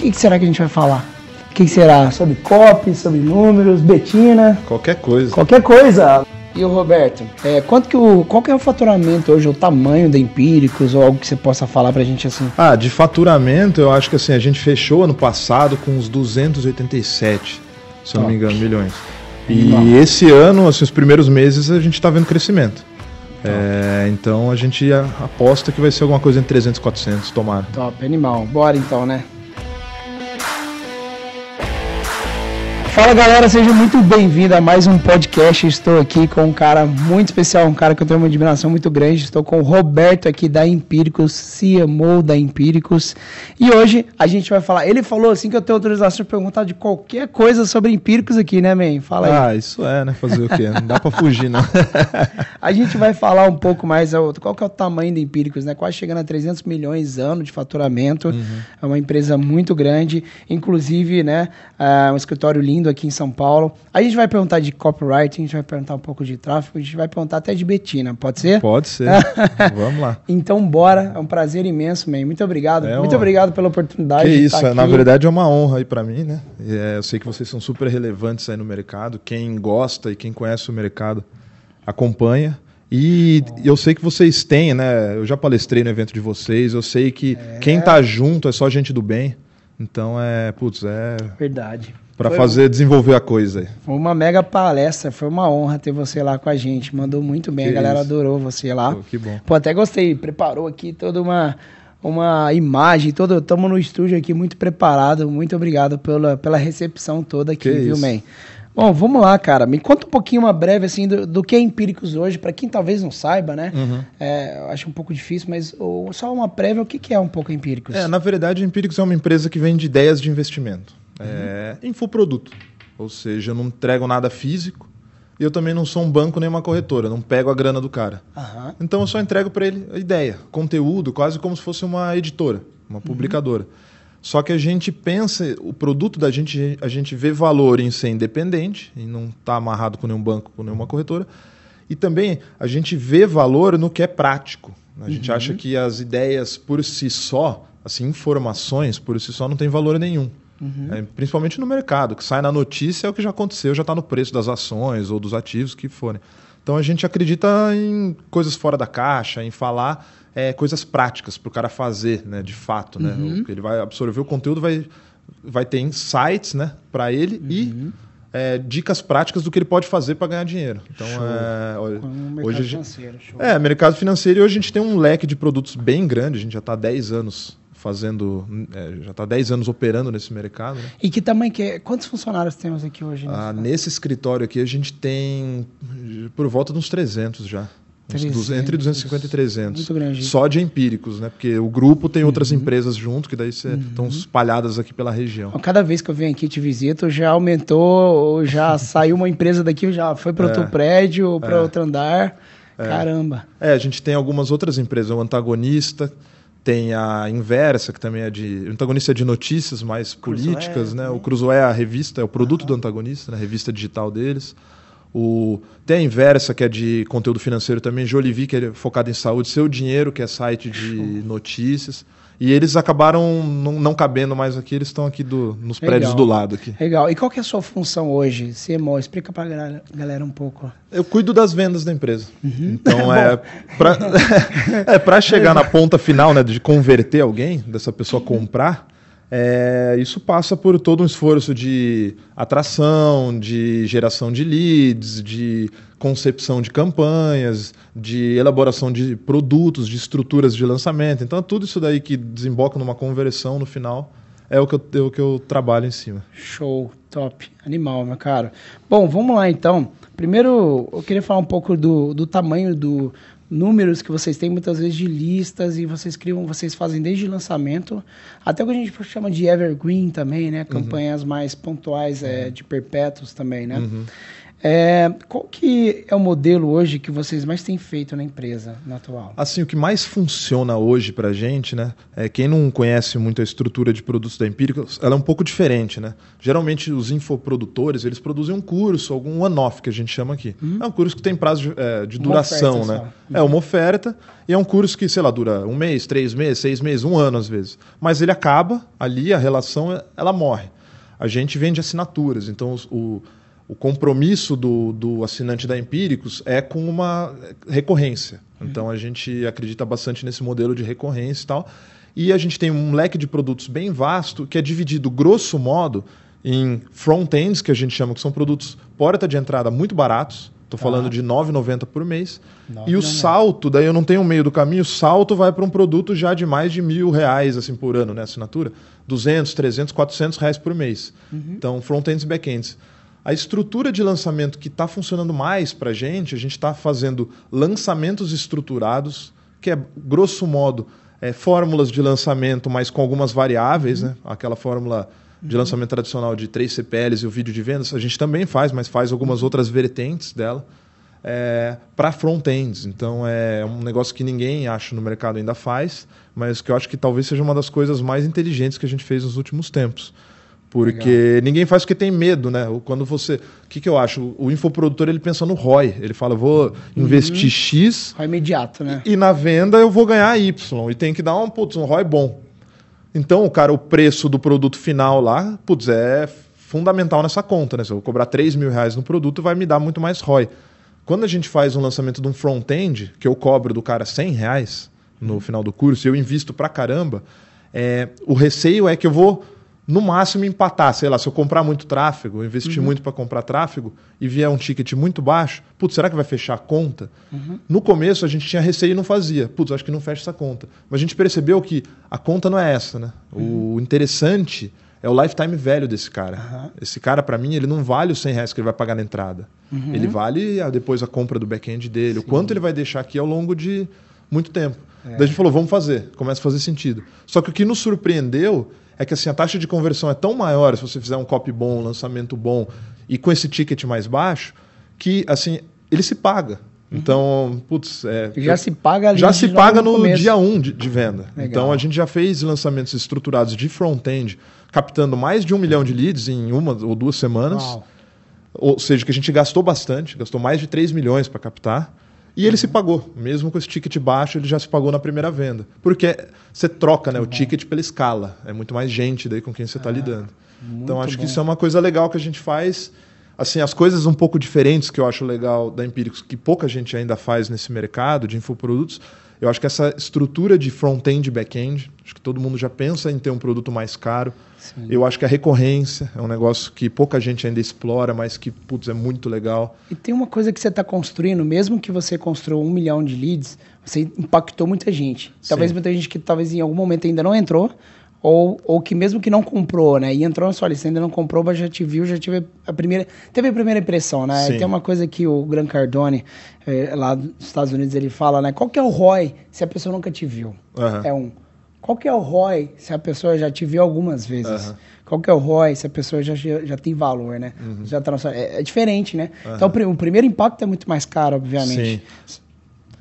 que, que será que a gente vai falar? O que, que será? Sobre copy, sobre números, Betina? Qualquer coisa. Qualquer coisa. E o Roberto, é, quanto que o, qual que é o faturamento hoje, o tamanho da Empíricos ou algo que você possa falar pra gente assim? Ah, de faturamento, eu acho que assim, a gente fechou ano passado com uns 287, se eu não me engano, milhões. E esse ano, assim, os primeiros meses, a gente está vendo crescimento. É, então a gente aposta que vai ser alguma coisa entre 300 e 400, tomara. Top, animal. Bora então, né? Fala galera, seja muito bem-vindo a mais um podcast. Estou aqui com um cara muito especial, um cara que eu tenho uma admiração muito grande. Estou com o Roberto aqui da Empíricos, CMO da Empíricos. E hoje a gente vai falar. Ele falou assim que eu tenho autorização de perguntar de qualquer coisa sobre Empíricos aqui, né, man? Fala aí. Ah, isso é, né? Fazer o quê? Não dá para fugir, não. a gente vai falar um pouco mais qual que é o tamanho da Empíricos, né? Quase chegando a 300 milhões ano de faturamento. Uhum. É uma empresa muito grande, inclusive, né? Uh, um escritório lindo aqui em São Paulo. A gente vai perguntar de copyright, a gente vai perguntar um pouco de tráfego, a gente vai perguntar até de Betina, pode ser? Pode ser. Vamos lá. Então, bora. É um prazer imenso, man. Muito obrigado. É Muito obrigado pela oportunidade. Que isso, é, na verdade é uma honra aí para mim, né? É, eu sei que vocês são super relevantes aí no mercado. Quem gosta e quem conhece o mercado acompanha. E eu sei que vocês têm, né? Eu já palestrei no evento de vocês, eu sei que é... quem tá junto é só gente do bem. Então é, putz, é. Verdade para fazer desenvolver a coisa. Foi uma mega palestra, foi uma honra ter você lá com a gente. Mandou muito bem, que a galera isso. adorou você lá. Pô, que bom. Pô, até gostei, preparou aqui toda uma uma imagem, todo estamos no estúdio aqui muito preparado. Muito obrigado pela, pela recepção toda aqui, que viu, isso. man? Bom, vamos lá, cara. Me conta um pouquinho, uma breve, assim, do, do que é Empíricos hoje, para quem talvez não saiba, né? Uhum. É, acho um pouco difícil, mas ou, só uma prévia, o que, que é um pouco Empíricos? É, na verdade, Empíricos é uma empresa que vende ideias de investimento é, infoproduto. Ou seja, eu não entrego nada físico e eu também não sou um banco nem uma corretora, não pego a grana do cara. Uhum. Então eu só entrego para ele a ideia, conteúdo, quase como se fosse uma editora, uma uhum. publicadora. Uhum. Só que a gente pensa, o produto da gente, a gente vê valor em ser independente, e não estar tá amarrado com nenhum banco, com nenhuma corretora. E também a gente vê valor no que é prático. A gente uhum. acha que as ideias por si só, assim, informações por si só, não tem valor nenhum. Uhum. É, principalmente no mercado, que sai na notícia é o que já aconteceu, já está no preço das ações ou dos ativos que forem. Então a gente acredita em coisas fora da caixa, em falar é, coisas práticas para o cara fazer, né, de fato. Né? Uhum. Ele vai absorver o conteúdo, vai, vai ter insights né, para ele uhum. e é, dicas práticas do que ele pode fazer para ganhar dinheiro. Então, é, hoje financeiro, show. É, mercado financeiro e hoje a gente tem um leque de produtos bem grande, a gente já está há 10 anos fazendo, é, já está 10 anos operando nesse mercado. Né? E que tamanho que é? Quantos funcionários temos aqui hoje? Ah, nesse escritório aqui a gente tem por volta de uns 300 já. 300. entre 250 e 300. Muito grande. Só de empíricos, né? Porque o grupo tem outras uhum. empresas junto que daí uhum. estão espalhadas aqui pela região. Cada vez que eu venho aqui te visito, já aumentou, já saiu uma empresa daqui, já foi para outro é. prédio, para é. outro andar. É. Caramba. É, a gente tem algumas outras empresas, o Antagonista, tem a Inversa, que também é de. O antagonista é de notícias mais políticas, né? O Cruzoé é a revista, é o produto do antagonista, né? a revista digital deles. O, tem a Inversa, que é de conteúdo financeiro também, Jolivi, que é focado em saúde, Seu Dinheiro, que é site de notícias. E eles acabaram não, não cabendo mais aqui, eles estão aqui do, nos Legal. prédios do lado aqui. Legal. E qual que é a sua função hoje, CMO? Explica para a galera um pouco. Eu cuido das vendas da empresa. Uhum. Então é para é chegar na ponta final, né, de converter alguém, dessa pessoa comprar, é, isso passa por todo um esforço de atração, de geração de leads, de concepção de campanhas, de elaboração de produtos, de estruturas de lançamento. Então, tudo isso daí que desemboca numa conversão no final é o que eu, é o que eu trabalho em cima. Show, top, animal, meu caro. Bom, vamos lá então. Primeiro, eu queria falar um pouco do, do tamanho do, números que vocês têm muitas vezes de listas e vocês criam, vocês fazem desde lançamento até o que a gente chama de evergreen também, né? Campanhas uhum. mais pontuais é, de perpétuos também, né? Uhum. É, qual que é o modelo hoje que vocês mais têm feito na empresa, na atual? Assim, o que mais funciona hoje para a gente, né? É, quem não conhece muito a estrutura de produtos da Empírica, ela é um pouco diferente, né? Geralmente os infoprodutores, eles produzem um curso, algum one-off que a gente chama aqui. Hum? É um curso que tem prazo de, é, de duração, né? Hum. É uma oferta e é um curso que, sei lá, dura um mês, três meses, seis meses, um ano às vezes. Mas ele acaba ali, a relação, ela morre. A gente vende assinaturas, então o o compromisso do, do assinante da Empíricos é com uma recorrência. Então a gente acredita bastante nesse modelo de recorrência e tal. E a gente tem um leque de produtos bem vasto que é dividido, grosso modo, em front-ends, que a gente chama que são produtos porta de entrada muito baratos. Estou tá. falando de R$ 9,90 por mês. 9, e o salto, daí eu não tenho meio do caminho, o salto vai para um produto já de mais de mil reais assim, por ano, né? Assinatura. 200, 300, 400 reais por mês. Uhum. Então, front-ends e back-ends. A estrutura de lançamento que está funcionando mais para a gente, a gente está fazendo lançamentos estruturados, que é, grosso modo, é, fórmulas de lançamento, mas com algumas variáveis, uhum. né? aquela fórmula de uhum. lançamento tradicional de três CPLs e o vídeo de vendas, a gente também faz, mas faz algumas outras vertentes dela é, para front-ends. Então é um negócio que ninguém acha no mercado ainda faz, mas que eu acho que talvez seja uma das coisas mais inteligentes que a gente fez nos últimos tempos. Porque Legal. ninguém faz porque tem medo, né? Quando você. O que, que eu acho? O infoprodutor ele pensa no ROI. Ele fala, vou uhum. investir X. ROI imediato, né? E, e, na venda eu vou ganhar Y. E tem que dar um, putz, um ROI bom. Então, o cara, o preço do produto final lá, putz, é fundamental nessa conta, né? Se eu vou cobrar 3 mil reais no produto, vai me dar muito mais ROI. Quando a gente faz um lançamento de um front-end, que eu cobro do cara 100 reais no final do curso, e eu invisto pra caramba, é, o receio é que eu vou no máximo empatar, sei lá, se eu comprar muito tráfego, investir uhum. muito para comprar tráfego e vier um ticket muito baixo, putz, será que vai fechar a conta? Uhum. No começo a gente tinha receio e não fazia. Putz, acho que não fecha essa conta. Mas a gente percebeu que a conta não é essa, né? Uhum. O interessante é o lifetime velho desse cara. Esse cara, para mim, ele não vale os 100 reais que ele vai pagar na entrada. Uhum. Ele vale a, depois a compra do back-end dele, Sim. o quanto ele vai deixar aqui ao longo de muito tempo. É. Daí a gente falou, vamos fazer. Começa a fazer sentido. Só que o que nos surpreendeu é que assim, a taxa de conversão é tão maior se você fizer um copy bom, um lançamento bom e com esse ticket mais baixo, que assim, ele se paga. Uhum. Então, putz, é, já se paga já se paga no, no dia 1 um de, de, venda. Legal. Então a gente já fez lançamentos estruturados de front-end, captando mais de um milhão de leads em uma ou duas semanas. Uau. Ou seja, que a gente gastou bastante, gastou mais de 3 milhões para captar. E ele se pagou, mesmo com esse ticket baixo, ele já se pagou na primeira venda. Porque você troca né, o ticket pela escala. É muito mais gente daí com quem você está ah, lidando. Então acho bom. que isso é uma coisa legal que a gente faz. Assim, as coisas um pouco diferentes que eu acho legal da Empíricos, que pouca gente ainda faz nesse mercado de infoprodutos, eu acho que essa estrutura de front-end e back-end, acho que todo mundo já pensa em ter um produto mais caro. Sim. Eu acho que a recorrência é um negócio que pouca gente ainda explora, mas que, putz, é muito legal. E tem uma coisa que você está construindo, mesmo que você construa um milhão de leads, você impactou muita gente. Talvez Sim. muita gente que talvez em algum momento ainda não entrou, ou, ou que mesmo que não comprou, né? E entrou na sua lista, ainda não comprou, mas já te viu, já tive a primeira. Teve a primeira impressão, né? Sim. Tem uma coisa que o Gran Cardone, eh, lá dos Estados Unidos, ele fala, né? Qual que é o ROI se a pessoa nunca te viu? Uhum. É um. Qual que é o ROI se a pessoa já te viu algumas vezes? Uhum. Qual que é o ROI se a pessoa já, já tem valor, né? Uhum. Já tá é, é, diferente, né? Então o primeiro impacto é muito mais caro, obviamente. Sim.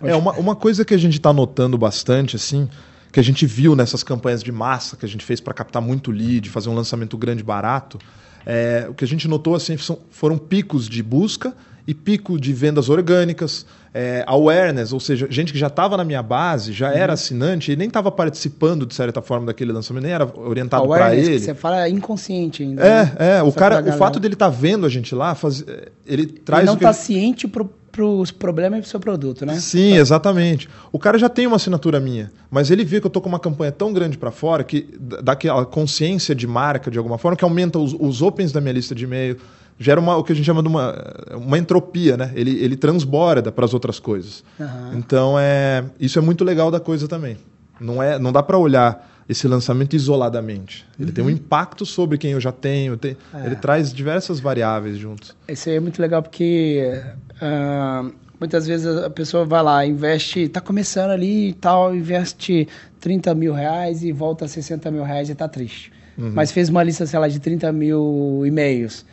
É, uma, uma coisa que a gente está notando bastante, assim, que a gente viu nessas campanhas de massa que a gente fez para captar muito lead, fazer um lançamento grande barato, é, o que a gente notou assim foram picos de busca e pico de vendas orgânicas, é, awareness, ou seja, gente que já estava na minha base, já era uhum. assinante e nem estava participando de certa forma daquele lançamento, nem era orientado para ele. Você fala inconsciente ainda. É, né? é. O cara, o fato dele estar tá vendo a gente lá, faz, ele traz. Ele não está ciente pro para os problemas e para o seu produto, né? Sim, exatamente. O cara já tem uma assinatura minha, mas ele vê que eu estou com uma campanha tão grande para fora que dá aquela consciência de marca de alguma forma que aumenta os, os opens da minha lista de e-mail, gera uma, o que a gente chama de uma, uma entropia, né? Ele, ele transborda para as outras coisas. Uhum. Então é isso é muito legal da coisa também. Não é, não dá para olhar esse lançamento isoladamente. Ele uhum. tem um impacto sobre quem eu já tenho, tem, é. ele traz diversas variáveis juntos. Isso aí é muito legal porque uh, muitas vezes a pessoa vai lá, investe, está começando ali e tal, investe 30 mil reais e volta a 60 mil reais e está triste. Uhum. Mas fez uma lista, sei lá, de 30 mil e-mails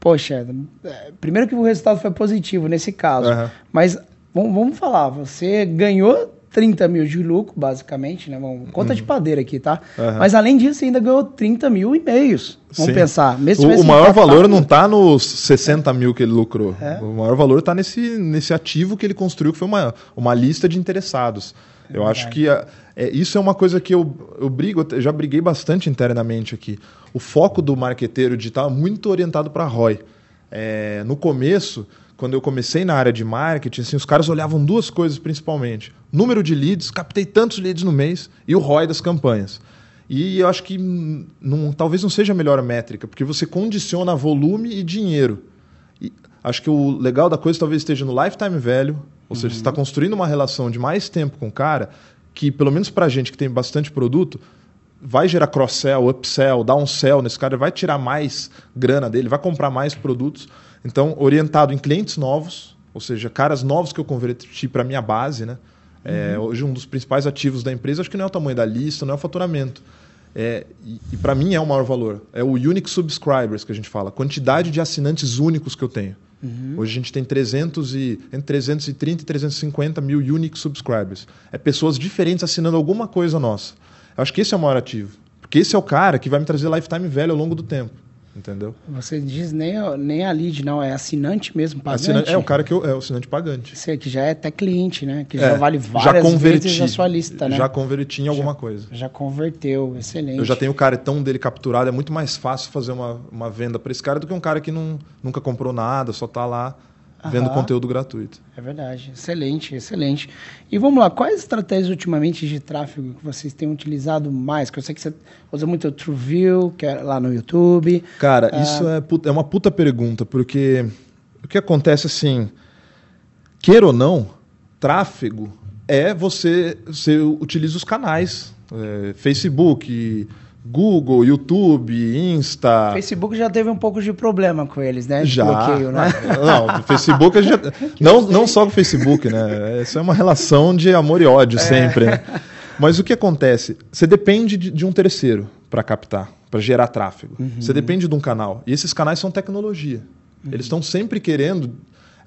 poxa, é, primeiro que o resultado foi positivo nesse caso, uhum. mas vamos, vamos falar, você ganhou 30 mil de lucro, basicamente, né? Vamos, conta uhum. de padeira aqui, tá? Uhum. Mas além disso, ainda ganhou 30 mil e meios. Vamos Sim. pensar. Mesmo o, o maior valor não está nos 60 mil que ele lucrou. É. O maior valor está nesse, nesse ativo que ele construiu, que foi uma, uma lista de interessados. É eu acho que a, é, isso é uma coisa que eu, eu brigo, eu já briguei bastante internamente aqui. O foco do marqueteiro digital é muito orientado para ROI. É, no começo, quando eu comecei na área de marketing, assim, os caras olhavam duas coisas principalmente: número de leads, captei tantos leads no mês, e o ROI das campanhas. E eu acho que não, talvez não seja a melhor métrica, porque você condiciona volume e dinheiro. E acho que o legal da coisa talvez esteja no lifetime value, ou seja, uhum. você está construindo uma relação de mais tempo com o cara, que pelo menos para a gente que tem bastante produto, vai gerar cross-sell, upsell, downsell nesse cara, vai tirar mais grana dele, vai comprar mais produtos. Então, orientado em clientes novos, ou seja, caras novos que eu converti para minha base, né? É, uhum. Hoje um dos principais ativos da empresa, acho que não é o tamanho da lista, não é o faturamento. É, e, e para mim é o maior valor. É o unique subscribers que a gente fala, quantidade de assinantes únicos que eu tenho. Uhum. Hoje a gente tem 300 e, entre 330 e 350 mil unique subscribers. É pessoas diferentes assinando alguma coisa nossa. Eu acho que esse é o maior ativo. Porque esse é o cara que vai me trazer lifetime velho ao longo do tempo. Entendeu? Você diz nem, nem a lead, não, é assinante mesmo, pagante. Assinante, é o cara que eu, é o assinante pagante. Você que já é até cliente, né? Que é, já vale várias já converti, vezes a sua lista, né? Já converti em alguma já, coisa. Já converteu, excelente. Eu já tenho o cartão dele capturado, é muito mais fácil fazer uma, uma venda para esse cara do que um cara que não, nunca comprou nada, só está lá vendo Aham. conteúdo gratuito. É verdade, excelente, excelente. E vamos lá, quais estratégias ultimamente de tráfego que vocês têm utilizado mais? Que eu sei que você usa muito o TrueView, que é lá no YouTube. Cara, ah. isso é, é uma puta pergunta, porque o que acontece assim, queira ou não, tráfego é você, você utiliza os canais, é, Facebook, Google, YouTube, Insta. Facebook já teve um pouco de problema com eles, né? De já. Bloqueio, né? Não, Facebook já, não, não só com o Facebook, né? Essa é uma relação de amor e ódio é. sempre. Né? Mas o que acontece? Você depende de, de um terceiro para captar, para gerar tráfego. Uhum. Você depende de um canal. E esses canais são tecnologia. Uhum. Eles estão sempre querendo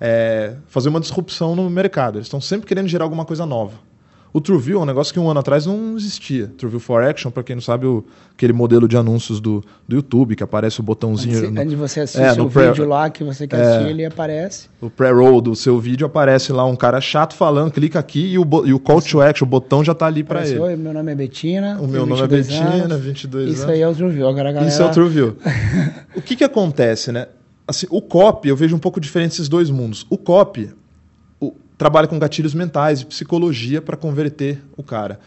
é, fazer uma disrupção no mercado. Eles estão sempre querendo gerar alguma coisa nova. O TrueView é um negócio que um ano atrás não existia. TrueView for Action, para quem não sabe, o, aquele modelo de anúncios do, do YouTube, que aparece o botãozinho. Antes, no, você assistir é, o vídeo lá que você quer assistir, é, ele aparece. O pré-roll do seu vídeo aparece lá um cara chato falando, clica aqui e o, e o call to action, o botão já está ali para ele. Oi, meu nome é Betina. O meu nome é Betina, anos. 22 Isso anos. Isso aí é o TrueView. Agora, galera... Isso é o TrueView. o que, que acontece, né? Assim, o copy, eu vejo um pouco diferente esses dois mundos. O copy, trabalha com gatilhos mentais e psicologia para converter o cara.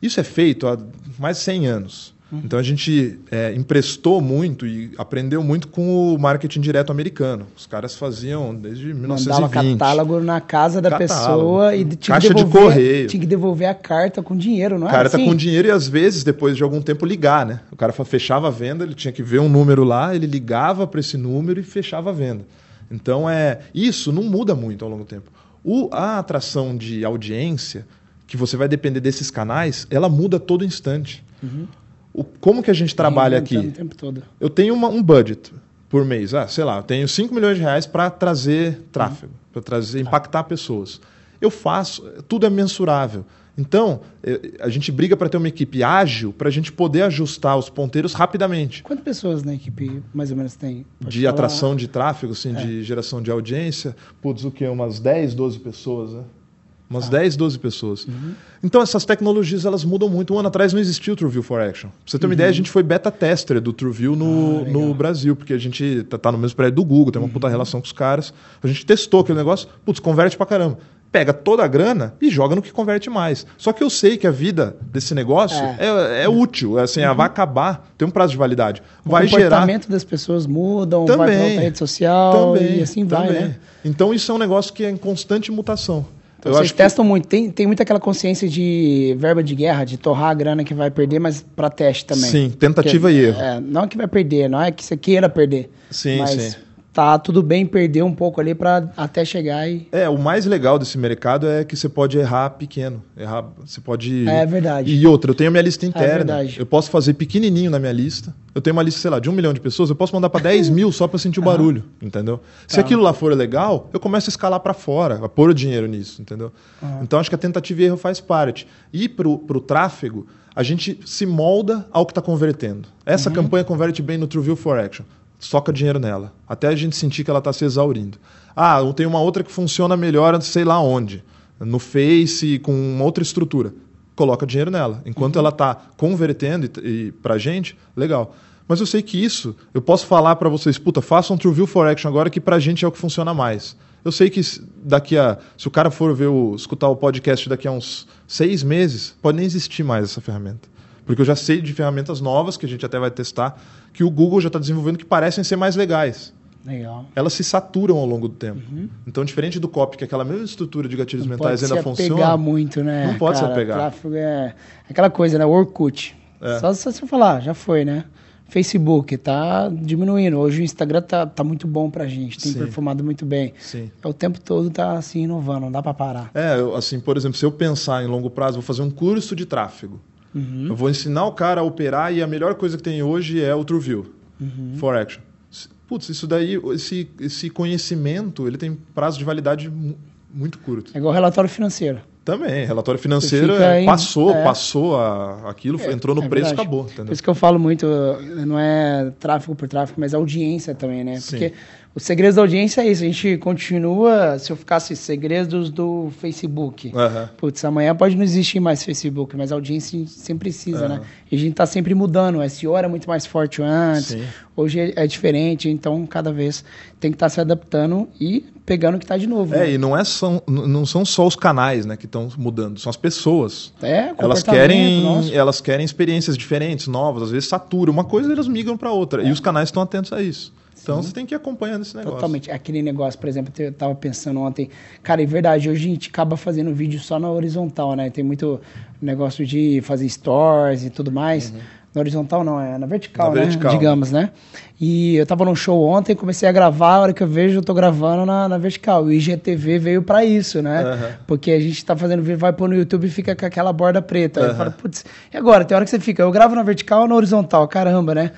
Isso é feito há mais de 100 anos. Uhum. Então a gente é, emprestou muito e aprendeu muito com o marketing direto americano. Os caras faziam desde 1920. Mandava catálogo na casa da catálogo, pessoa e tinha caixa que devolver, de correio. Tinha que devolver a carta com dinheiro, não é? Carta assim? com dinheiro e às vezes depois de algum tempo ligar, né? O cara fechava a venda, ele tinha que ver um número lá, ele ligava para esse número e fechava a venda. Então é isso não muda muito ao longo do tempo. O, a atração de audiência, que você vai depender desses canais, ela muda todo instante. Uhum. O, como que a gente trabalha aqui? O tempo todo. Eu tenho uma, um budget por mês. Ah, sei lá, eu tenho 5 milhões de reais para trazer tráfego, uhum. para trazer, impactar pessoas. Eu faço, tudo é mensurável. Então, a gente briga para ter uma equipe ágil para a gente poder ajustar os ponteiros rapidamente. Quantas pessoas na equipe mais ou menos tem? Pode de falar? atração de tráfego, assim, é. de geração de audiência? Putz, o que? Umas 10, 12 pessoas, né? Umas ah. 10, 12 pessoas. Uhum. Então, essas tecnologias elas mudam muito. Um ano atrás não existia o TrueView for Action. Pra você ter uma uhum. ideia, a gente foi beta tester do TrueView no, ah, no Brasil, porque a gente tá, tá no mesmo prédio do Google, tem uma uhum. puta relação com os caras. A gente testou aquele negócio, putz, converte pra caramba pega toda a grana e joga no que converte mais. Só que eu sei que a vida desse negócio é, é, é útil, é assim, uhum. vai acabar, tem um prazo de validade. Vai o comportamento gerar... das pessoas mudam, também, vai para rede social também, e assim também. vai, né? Então isso é um negócio que é em constante mutação. Então, vocês testam que... muito. Tem, tem muito aquela consciência de verba de guerra, de torrar a grana que vai perder, mas para teste também. Sim, tentativa Porque, e erro. É, não é que vai perder, não é que você queira perder. Sim, mas sim tá tudo bem perder um pouco ali para até chegar e. É, o mais legal desse mercado é que você pode errar pequeno. Errar, você pode. É verdade. E outra, eu tenho a minha lista interna. É verdade. Eu posso fazer pequenininho na minha lista. Eu tenho uma lista, sei lá, de um milhão de pessoas, eu posso mandar para 10 mil só para sentir o barulho, entendeu? Se tá. aquilo lá for legal, eu começo a escalar para fora, a pôr o dinheiro nisso, entendeu? Uhum. Então acho que a tentativa e erro faz parte. E pro, pro tráfego, a gente se molda ao que está convertendo. Essa uhum. campanha converte bem no TrueView for Action soca dinheiro nela, até a gente sentir que ela está se exaurindo. Ah, tem uma outra que funciona melhor, sei lá onde, no Face, com uma outra estrutura. Coloca dinheiro nela. Enquanto uhum. ela está convertendo e, e para a gente, legal. Mas eu sei que isso, eu posso falar para vocês, puta, façam um TrueView for Action agora que para a gente é o que funciona mais. Eu sei que daqui a. Se o cara for ver o, escutar o podcast daqui a uns seis meses, pode nem existir mais essa ferramenta. Porque eu já sei de ferramentas novas que a gente até vai testar, que o Google já está desenvolvendo que parecem ser mais legais. Legal. Elas se saturam ao longo do tempo. Uhum. Então, diferente do copy, que é aquela mesma estrutura de gatilhos não mentais ainda funciona. Não pode se apegar muito, né? Não pode Cara, se apegar. Tráfego é aquela coisa, né? Orkut. É. Só se você falar, já foi, né? Facebook tá diminuindo. Hoje o Instagram tá, tá muito bom pra gente, tem Sim. performado muito bem. Sim. É, o tempo todo tá assim inovando, não dá para parar. É, eu, assim, por exemplo, se eu pensar em longo prazo, vou fazer um curso de tráfego. Uhum. Eu vou ensinar o cara a operar e a melhor coisa que tem hoje é o TrueView uhum. for Action. Putz, isso daí, esse, esse conhecimento, ele tem prazo de validade muito curto. É igual relatório financeiro. Também, relatório financeiro é, passou, é. passou a, aquilo, é, entrou no é preço, verdade. acabou. Entendeu? Por isso que eu falo muito, não é tráfego por tráfego, mas audiência também, né? Porque Sim. os segredos da audiência é isso, a gente continua, se eu ficasse segredos do Facebook, uhum. putz, amanhã pode não existir mais Facebook, mas a audiência sempre precisa, uhum. né? E a gente está sempre mudando, o SEO era muito mais forte antes, Sim. hoje é, é diferente, então cada vez tem que estar tá se adaptando e pegando o que está de novo. É, né? e não, é são, não são só os canais né, que estão mudando, são as pessoas. É, elas querem Elas querem experiências diferentes, novas, às vezes satura. Uma coisa eles migram para outra. É. E os canais estão atentos a isso. Então Sim. você tem que ir acompanhando esse negócio. Totalmente. Aquele negócio, por exemplo, eu estava pensando ontem. Cara, é verdade, hoje a gente acaba fazendo vídeo só na horizontal, né? Tem muito negócio de fazer stories e tudo mais. Uhum. Na horizontal não, é na vertical, na né? Vertical. Digamos, né? E eu tava num show ontem, comecei a gravar, a hora que eu vejo, eu tô gravando na, na vertical. O IGTV veio para isso, né? Uhum. Porque a gente tá fazendo vídeo, vai pôr no YouTube e fica com aquela borda preta. Uhum. Aí eu falo, putz, e agora? Tem hora que você fica, eu gravo na vertical ou na horizontal? Caramba, né?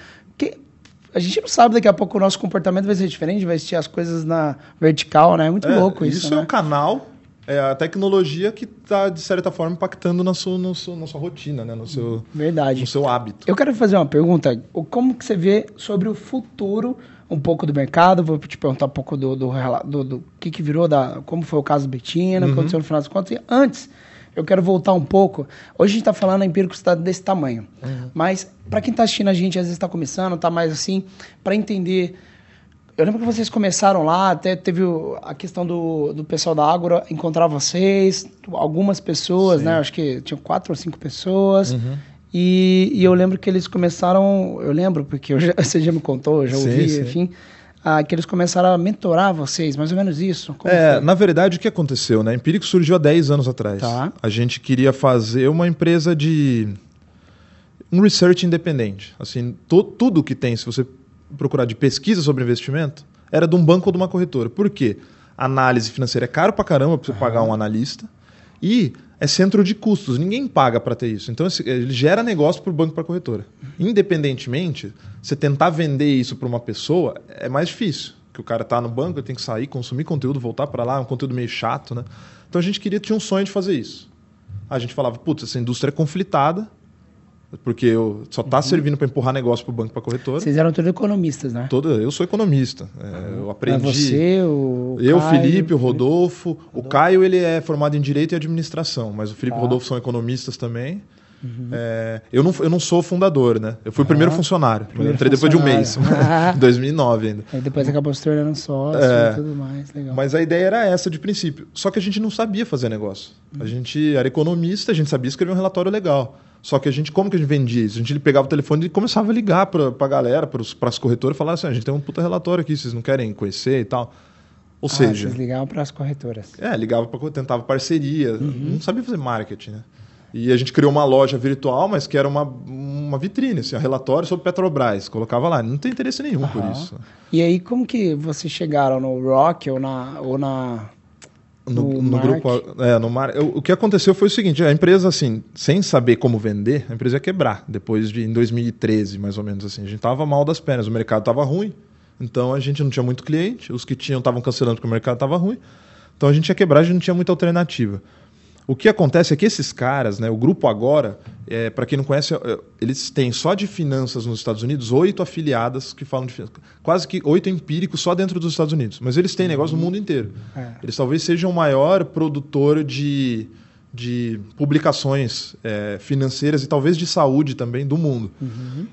A gente não sabe daqui a pouco o nosso comportamento vai ser diferente, vai assistir as coisas na vertical, né? É muito é, louco isso. Isso é né? um canal é a tecnologia que está, de certa forma, impactando na sua, na sua, na sua rotina, né? no, seu, Verdade. no seu hábito. Eu quero fazer uma pergunta. Como que você vê sobre o futuro um pouco do mercado? Vou te perguntar um pouco do, do, do, do que, que virou, da, como foi o caso Betina, uhum. aconteceu no final das contas. E antes, eu quero voltar um pouco. Hoje a gente está falando a empírico está desse tamanho. Uhum. Mas, para quem está assistindo a gente, às vezes está começando, está mais assim, para entender eu lembro que vocês começaram lá, até teve a questão do, do pessoal da Ágora encontrar vocês, algumas pessoas, Sim. né? Acho que tinham quatro ou cinco pessoas. Uhum. E, e, eu lembro que eles começaram, eu lembro, porque eu já, você já me contou, eu já sim, ouvi, sim. enfim, ah, que eles começaram a mentorar vocês, mais ou menos isso. Como é, foi? na verdade, o que aconteceu, né? Empírico surgiu há 10 anos atrás. Tá. A gente queria fazer uma empresa de um research independente. Assim, to, tudo que tem, se você procurar de pesquisa sobre investimento era de um banco ou de uma corretora. Por quê? Análise financeira é caro pra caramba para você uhum. pagar um analista e é centro de custos. Ninguém paga para ter isso. Então ele gera negócio para o banco para a corretora. Independentemente, você tentar vender isso para uma pessoa é mais difícil. Que o cara está no banco, ele tem que sair, consumir conteúdo, voltar para lá, é um conteúdo meio chato, né? Então a gente queria tinha um sonho de fazer isso. A gente falava, putz, essa indústria é conflitada, porque eu só está uhum. servindo para empurrar negócio para o banco, para a corretora. Vocês eram todos economistas, né? Todo, eu sou economista. É, eu aprendi. É você, o Eu, Caio, Felipe, o Rodolfo. Rodolfo. O Caio ele é formado em Direito e Administração, mas o Felipe e o tá. Rodolfo são economistas também. Uhum. É, eu, não, eu não sou fundador, né? Eu fui o primeiro funcionário. Primeiro eu entrei depois de um mês, em 2009 ainda. Aí depois acabou se tornando sócio é, e tudo mais. Legal. Mas a ideia era essa de princípio. Só que a gente não sabia fazer negócio. Uhum. A gente era economista, a gente sabia escrever um relatório legal. Só que a gente, como que a gente vendia isso? A gente pegava o telefone e começava a ligar para a galera, para as corretoras, e falava assim: ah, a gente tem um puta relatório aqui, vocês não querem conhecer e tal. Ou ah, seja. Vocês ligavam para as corretoras. É, ligava para tentava parceria. Uhum. Não sabia fazer marketing, né? E a gente criou uma loja virtual, mas que era uma, uma vitrine, assim, um relatório sobre Petrobras. Colocava lá, não tem interesse nenhum uhum. por isso. E aí, como que vocês chegaram no Rock ou na. Ou na... No, no, no grupo. É, no mar, o, o que aconteceu foi o seguinte: a empresa, assim, sem saber como vender, a empresa ia quebrar. Depois de em 2013, mais ou menos assim. A gente tava mal das pernas, o mercado tava ruim. Então a gente não tinha muito cliente, os que tinham estavam cancelando porque o mercado estava ruim. Então a gente ia quebrar, a gente não tinha muita alternativa. O que acontece é que esses caras, né, o grupo agora, é, para quem não conhece, é, eles têm só de finanças nos Estados Unidos oito afiliadas que falam de finanças. Quase que oito empíricos só dentro dos Estados Unidos. Mas eles têm negócio no mundo inteiro. É. Eles talvez sejam o maior produtor de, de publicações é, financeiras e talvez de saúde também do mundo. Uhum.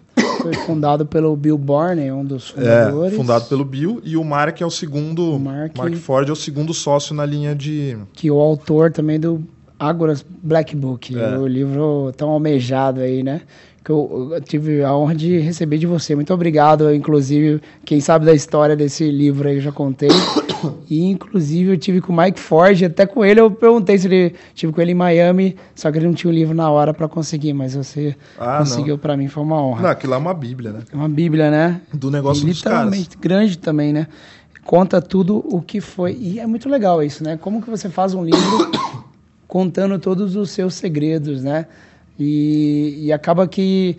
Foi fundado pelo Bill Barney, um dos fundadores. É, fundado pelo Bill e o Mark é o segundo. Mark, Mark Ford é o segundo sócio na linha de. Que o autor também do Ágoras Black Book, é. o livro tão almejado aí, né? Que eu, eu, tive a honra de receber de você. Muito obrigado, inclusive, quem sabe da história desse livro aí eu já contei. E, inclusive, eu tive com o Mike Ford, até com ele eu perguntei se ele... Tive com ele em Miami, só que ele não tinha o livro na hora para conseguir, mas você ah, conseguiu para mim, foi uma honra. Não, aquilo lá é uma bíblia, né? É uma bíblia, né? Do negócio e, dos literalmente caras. grande também, né? Conta tudo o que foi. E é muito legal isso, né? Como que você faz um livro contando todos os seus segredos, né? E, e acaba que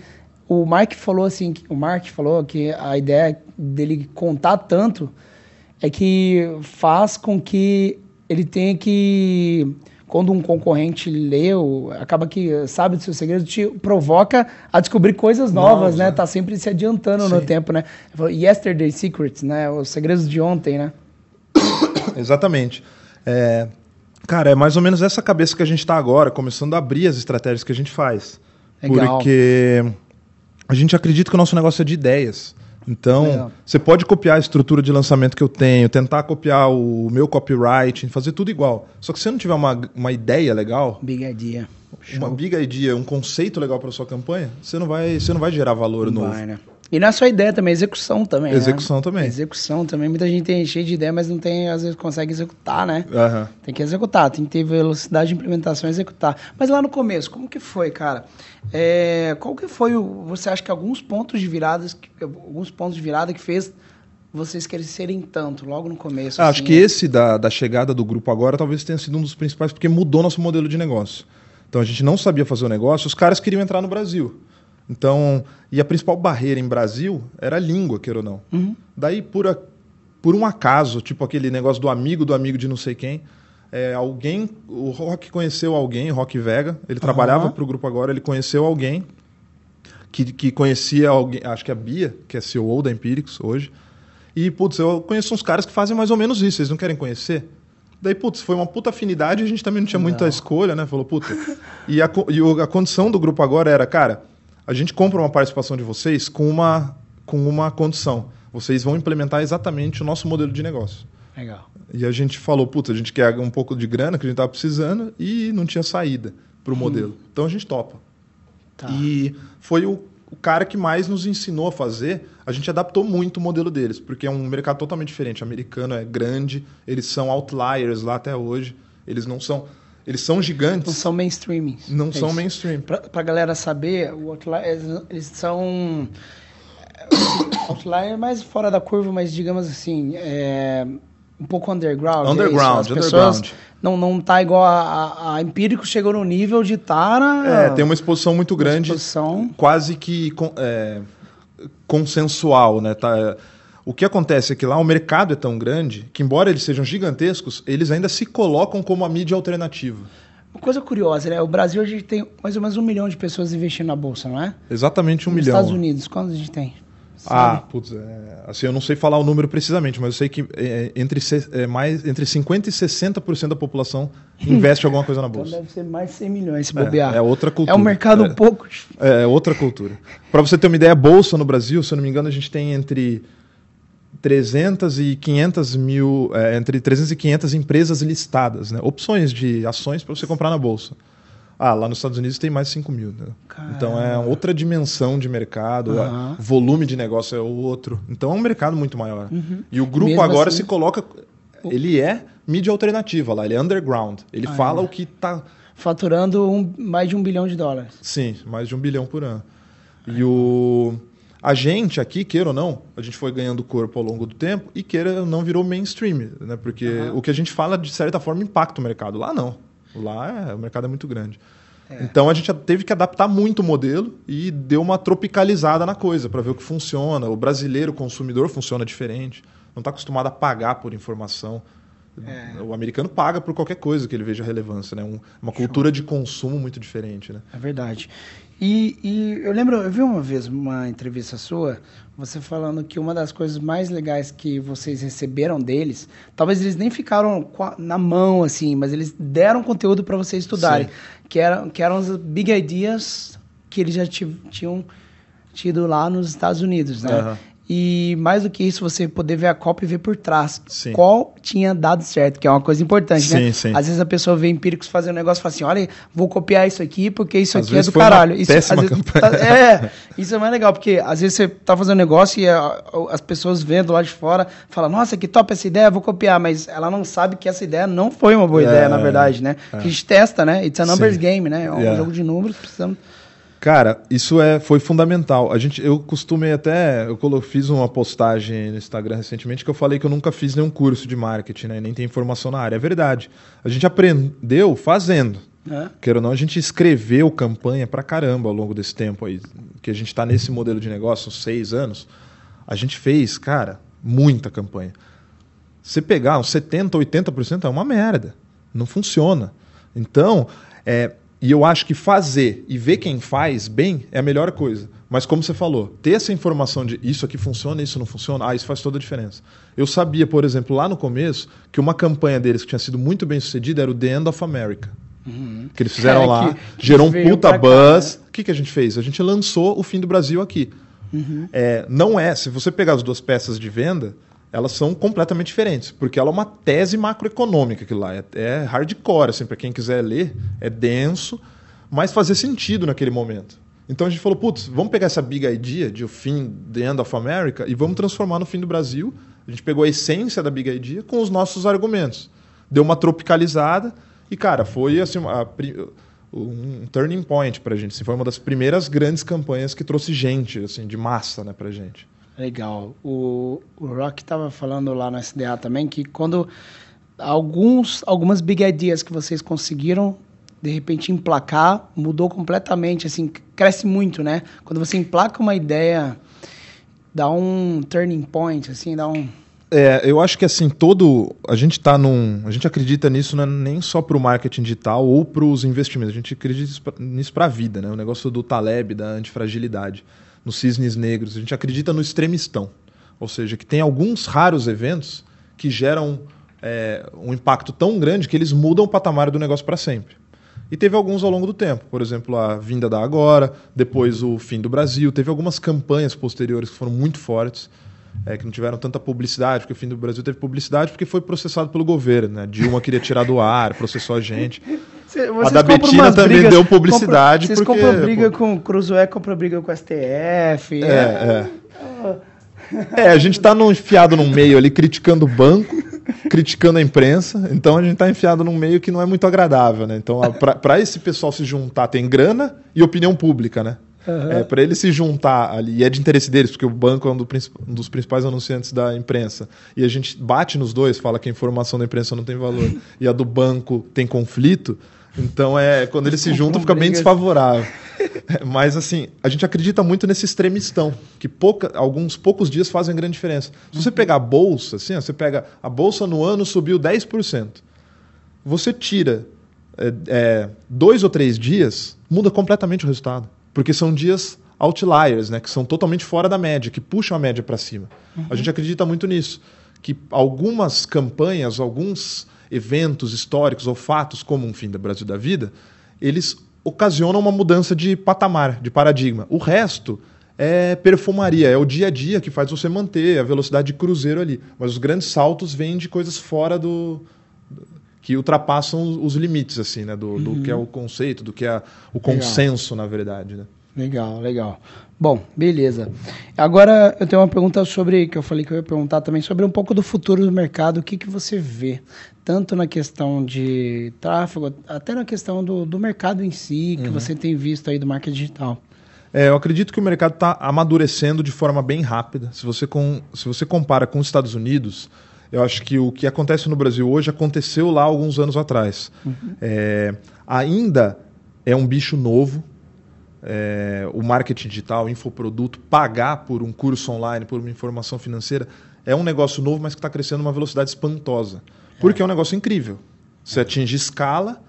o Mike falou assim, o Mark falou que a ideia dele contar tanto é que faz com que ele tenha que quando um concorrente leu, acaba que sabe dos seus segredos, te provoca a descobrir coisas novas, Nossa. né? Tá sempre se adiantando Sim. no tempo, né? Yesterday Secrets, né? Os segredos de ontem, né? Exatamente. É, Cara, é mais ou menos essa cabeça que a gente está agora, começando a abrir as estratégias que a gente faz. Legal. Porque a gente acredita que o nosso negócio é de ideias. Então, Legal. você pode copiar a estrutura de lançamento que eu tenho, tentar copiar o meu copyright, fazer tudo igual. Só que se você não tiver uma, uma ideia legal. Big idea. Uma big idea, um conceito legal para sua campanha, você não vai, você não vai gerar valor não novo. Vai, né? E não é só ideia também, é execução também. Né? Execução né? também. Execução também. Muita gente tem cheio de ideia, mas não tem, às vezes, consegue executar, né? Uhum. Tem que executar, tem que ter velocidade de implementação e executar. Mas lá no começo, como que foi, cara? É, qual que foi o. Você acha que alguns pontos de viradas, alguns pontos de virada que fez vocês crescerem tanto logo no começo? Ah, assim, acho que esse da, da chegada do grupo agora talvez tenha sido um dos principais, porque mudou nosso modelo de negócio. Então a gente não sabia fazer o negócio, os caras queriam entrar no Brasil. Então, e a principal barreira em Brasil era a língua, queira ou não. Uhum. Daí, por, a, por um acaso, tipo aquele negócio do amigo do amigo de não sei quem, é, alguém, o Rock conheceu alguém, Rock Vega, ele uhum. trabalhava para o grupo agora, ele conheceu alguém que, que conhecia alguém, acho que é a Bia, que é CEO da Empíricos hoje, e, putz, eu conheço uns caras que fazem mais ou menos isso, vocês não querem conhecer? Daí, putz, foi uma puta afinidade, a gente também não tinha não. muita escolha, né? Falou, puta. e a, e a condição do grupo agora era, cara, a gente compra uma participação de vocês com uma, com uma condição. Vocês vão implementar exatamente o nosso modelo de negócio. Legal. E a gente falou, puta, a gente quer um pouco de grana que a gente estava precisando e não tinha saída para o hum. modelo. Então a gente topa. Tá. E foi o, o cara que mais nos ensinou a fazer. A gente adaptou muito o modelo deles, porque é um mercado totalmente diferente. O americano é grande, eles são outliers lá até hoje. Eles não são eles são gigantes. Não são mainstream. Não é são isso. mainstream. Pra, pra galera saber, o Outlier, eles são. Outlier mais fora da curva, mas digamos assim, é, um pouco underground. Underground, é underground. Não, não tá igual a, a, a Empírico chegou no nível de estar tá É, tem uma exposição muito grande. Exposição. Quase que é, consensual, né? Tá, o que acontece é que lá o mercado é tão grande que, embora eles sejam gigantescos, eles ainda se colocam como a mídia alternativa. Uma coisa curiosa, né? O Brasil a gente tem mais ou menos um milhão de pessoas investindo na bolsa, não é? Exatamente um Nos milhão. Nos Estados Unidos, quantos a gente tem? Sabe? Ah, putz, é, assim, eu não sei falar o número precisamente, mas eu sei que é, entre, é, mais, entre 50% e 60% da população investe alguma coisa na então bolsa. Então deve ser mais de 100 milhões se bobear. É, é outra cultura. É um mercado um pouco... É, é outra cultura. Para você ter uma ideia, a bolsa no Brasil, se eu não me engano, a gente tem entre 300 e 500 mil, é, entre 300 e 500 empresas listadas, né? opções de ações para você comprar na bolsa. Ah, lá nos Estados Unidos tem mais de 5 mil. Né? Então é outra dimensão de mercado, uhum. volume de negócio é outro. Então é um mercado muito maior. Uhum. E o grupo Mesmo agora assim... se coloca. Ele é mídia alternativa lá, ele é underground. Ele ah, fala é. o que está faturando um, mais de um bilhão de dólares. Sim, mais de um bilhão por ano. E o a gente aqui, queira ou não, a gente foi ganhando corpo ao longo do tempo e queira ou não virou mainstream, né? Porque uhum. o que a gente fala, de certa forma, impacta o mercado. Lá não. Lá é, o mercado é muito grande. É. Então a gente teve que adaptar muito o modelo e deu uma tropicalizada na coisa para ver o que funciona. O brasileiro o consumidor funciona diferente, não está acostumado a pagar por informação. É. O americano paga por qualquer coisa que ele veja relevância, né? Um, uma cultura de consumo muito diferente, né? É verdade. E, e, eu lembro, eu vi uma vez uma entrevista sua, você falando que uma das coisas mais legais que vocês receberam deles, talvez eles nem ficaram na mão assim, mas eles deram conteúdo para vocês estudarem, que eram que eram as big ideas que eles já tinham tido lá nos Estados Unidos, né? Uhum. E mais do que isso, você poder ver a copa e ver por trás sim. qual tinha dado certo, que é uma coisa importante, né? sim, né? Sim. Às vezes a pessoa vê empíricos fazendo um negócio e fala assim: olha, vou copiar isso aqui porque isso às aqui é do caralho. Isso, péssima vezes, campanha. É, isso é mais legal, porque às vezes você tá fazendo um negócio e a, as pessoas vendo lá de fora falam: nossa, que top essa ideia, vou copiar, mas ela não sabe que essa ideia não foi uma boa é, ideia, na verdade, né? É. A gente testa, né? It's a numbers game, né? É um yeah. jogo de números, precisamos. Cara, isso é, foi fundamental. A gente, eu costumei até, eu fiz uma postagem no Instagram recentemente que eu falei que eu nunca fiz nenhum curso de marketing, né, nem tenho formação na área. É verdade. A gente aprendeu fazendo. É. Queira ou não, a gente escreveu campanha pra caramba ao longo desse tempo aí, que a gente está nesse modelo de negócio, uns seis anos. A gente fez, cara, muita campanha. Você pegar uns 70%, 80% é uma merda. Não funciona. Então, é, e eu acho que fazer e ver quem faz bem é a melhor coisa. Mas como você falou, ter essa informação de isso aqui funciona, isso não funciona, ah, isso faz toda a diferença. Eu sabia, por exemplo, lá no começo, que uma campanha deles que tinha sido muito bem sucedida era o The End of America. Uhum. Que eles fizeram é, lá, que, gerou que um puta buzz. O né? que, que a gente fez? A gente lançou o fim do Brasil aqui. Uhum. É, não é, se você pegar as duas peças de venda, elas são completamente diferentes, porque ela é uma tese macroeconômica aquilo lá, é, é hardcore, assim, para quem quiser ler, é denso, mas fazia sentido naquele momento. Então a gente falou, putz, vamos pegar essa big idea de o fim, the end of America, e vamos transformar no fim do Brasil. A gente pegou a essência da big idea com os nossos argumentos. Deu uma tropicalizada e, cara, foi assim, a, um turning point pra gente. Assim, foi uma das primeiras grandes campanhas que trouxe gente, assim, de massa, né, pra gente. Legal. O, o Rock estava falando lá no SDA também que quando alguns, algumas big ideas que vocês conseguiram de repente emplacar mudou completamente, assim, cresce muito, né? Quando você emplaca uma ideia, dá um turning point, assim, dá um é, eu acho que assim, todo. A gente tá num. A gente acredita nisso é nem só para o marketing digital ou para os investimentos. A gente acredita nisso para a vida, né? O negócio do Taleb, da antifragilidade nos cisnes negros. A gente acredita no extremistão. Ou seja, que tem alguns raros eventos que geram é, um impacto tão grande que eles mudam o patamar do negócio para sempre. E teve alguns ao longo do tempo. Por exemplo, a vinda da Agora, depois o fim do Brasil. Teve algumas campanhas posteriores que foram muito fortes, é, que não tiveram tanta publicidade, porque o fim do Brasil teve publicidade porque foi processado pelo governo. Né? Dilma queria tirar do ar, processou a gente. A da Betina também brigas, deu publicidade. Vocês porque, compram briga com o Cruzoé, compram briga com o STF. É, é. É, é a gente está enfiado num meio ali criticando o banco, criticando a imprensa, então a gente está enfiado num meio que não é muito agradável, né? Então, para esse pessoal se juntar, tem grana e opinião pública, né? Uhum. É, para ele se juntar ali, e é de interesse deles, porque o banco é um, do, um, dos principais anunciantes da imprensa, e a gente bate nos dois, fala que a informação da imprensa não tem valor, e a do banco tem conflito, então é quando eles se juntam fica bem desfavorável. É, mas assim, a gente acredita muito nesse extremistão, que pouca, alguns poucos dias fazem grande diferença. Se você pegar a bolsa, assim, você pega a bolsa no ano subiu 10%. Você tira é, é, dois ou três dias, muda completamente o resultado. Porque são dias outliers, né, que são totalmente fora da média, que puxam a média para cima. Uhum. A gente acredita muito nisso, que algumas campanhas, alguns eventos históricos ou fatos como um fim do Brasil da vida, eles ocasionam uma mudança de patamar, de paradigma. O resto é perfumaria, é o dia a dia que faz você manter a velocidade de cruzeiro ali. Mas os grandes saltos vêm de coisas fora do, que ultrapassam os limites assim, né, do, uhum. do que é o conceito, do que é o consenso, Legal. na verdade, né? Legal, legal. Bom, beleza. Agora eu tenho uma pergunta sobre, que eu falei que eu ia perguntar também, sobre um pouco do futuro do mercado. O que, que você vê, tanto na questão de tráfego, até na questão do, do mercado em si, que uhum. você tem visto aí do marketing digital? É, eu acredito que o mercado está amadurecendo de forma bem rápida. Se você, com, se você compara com os Estados Unidos, eu acho que o que acontece no Brasil hoje aconteceu lá alguns anos atrás. Uhum. É, ainda é um bicho novo, é, o marketing digital, o infoproduto, pagar por um curso online, por uma informação financeira, é um negócio novo, mas que está crescendo uma velocidade espantosa. Porque é, é um negócio incrível. Você atinge escala,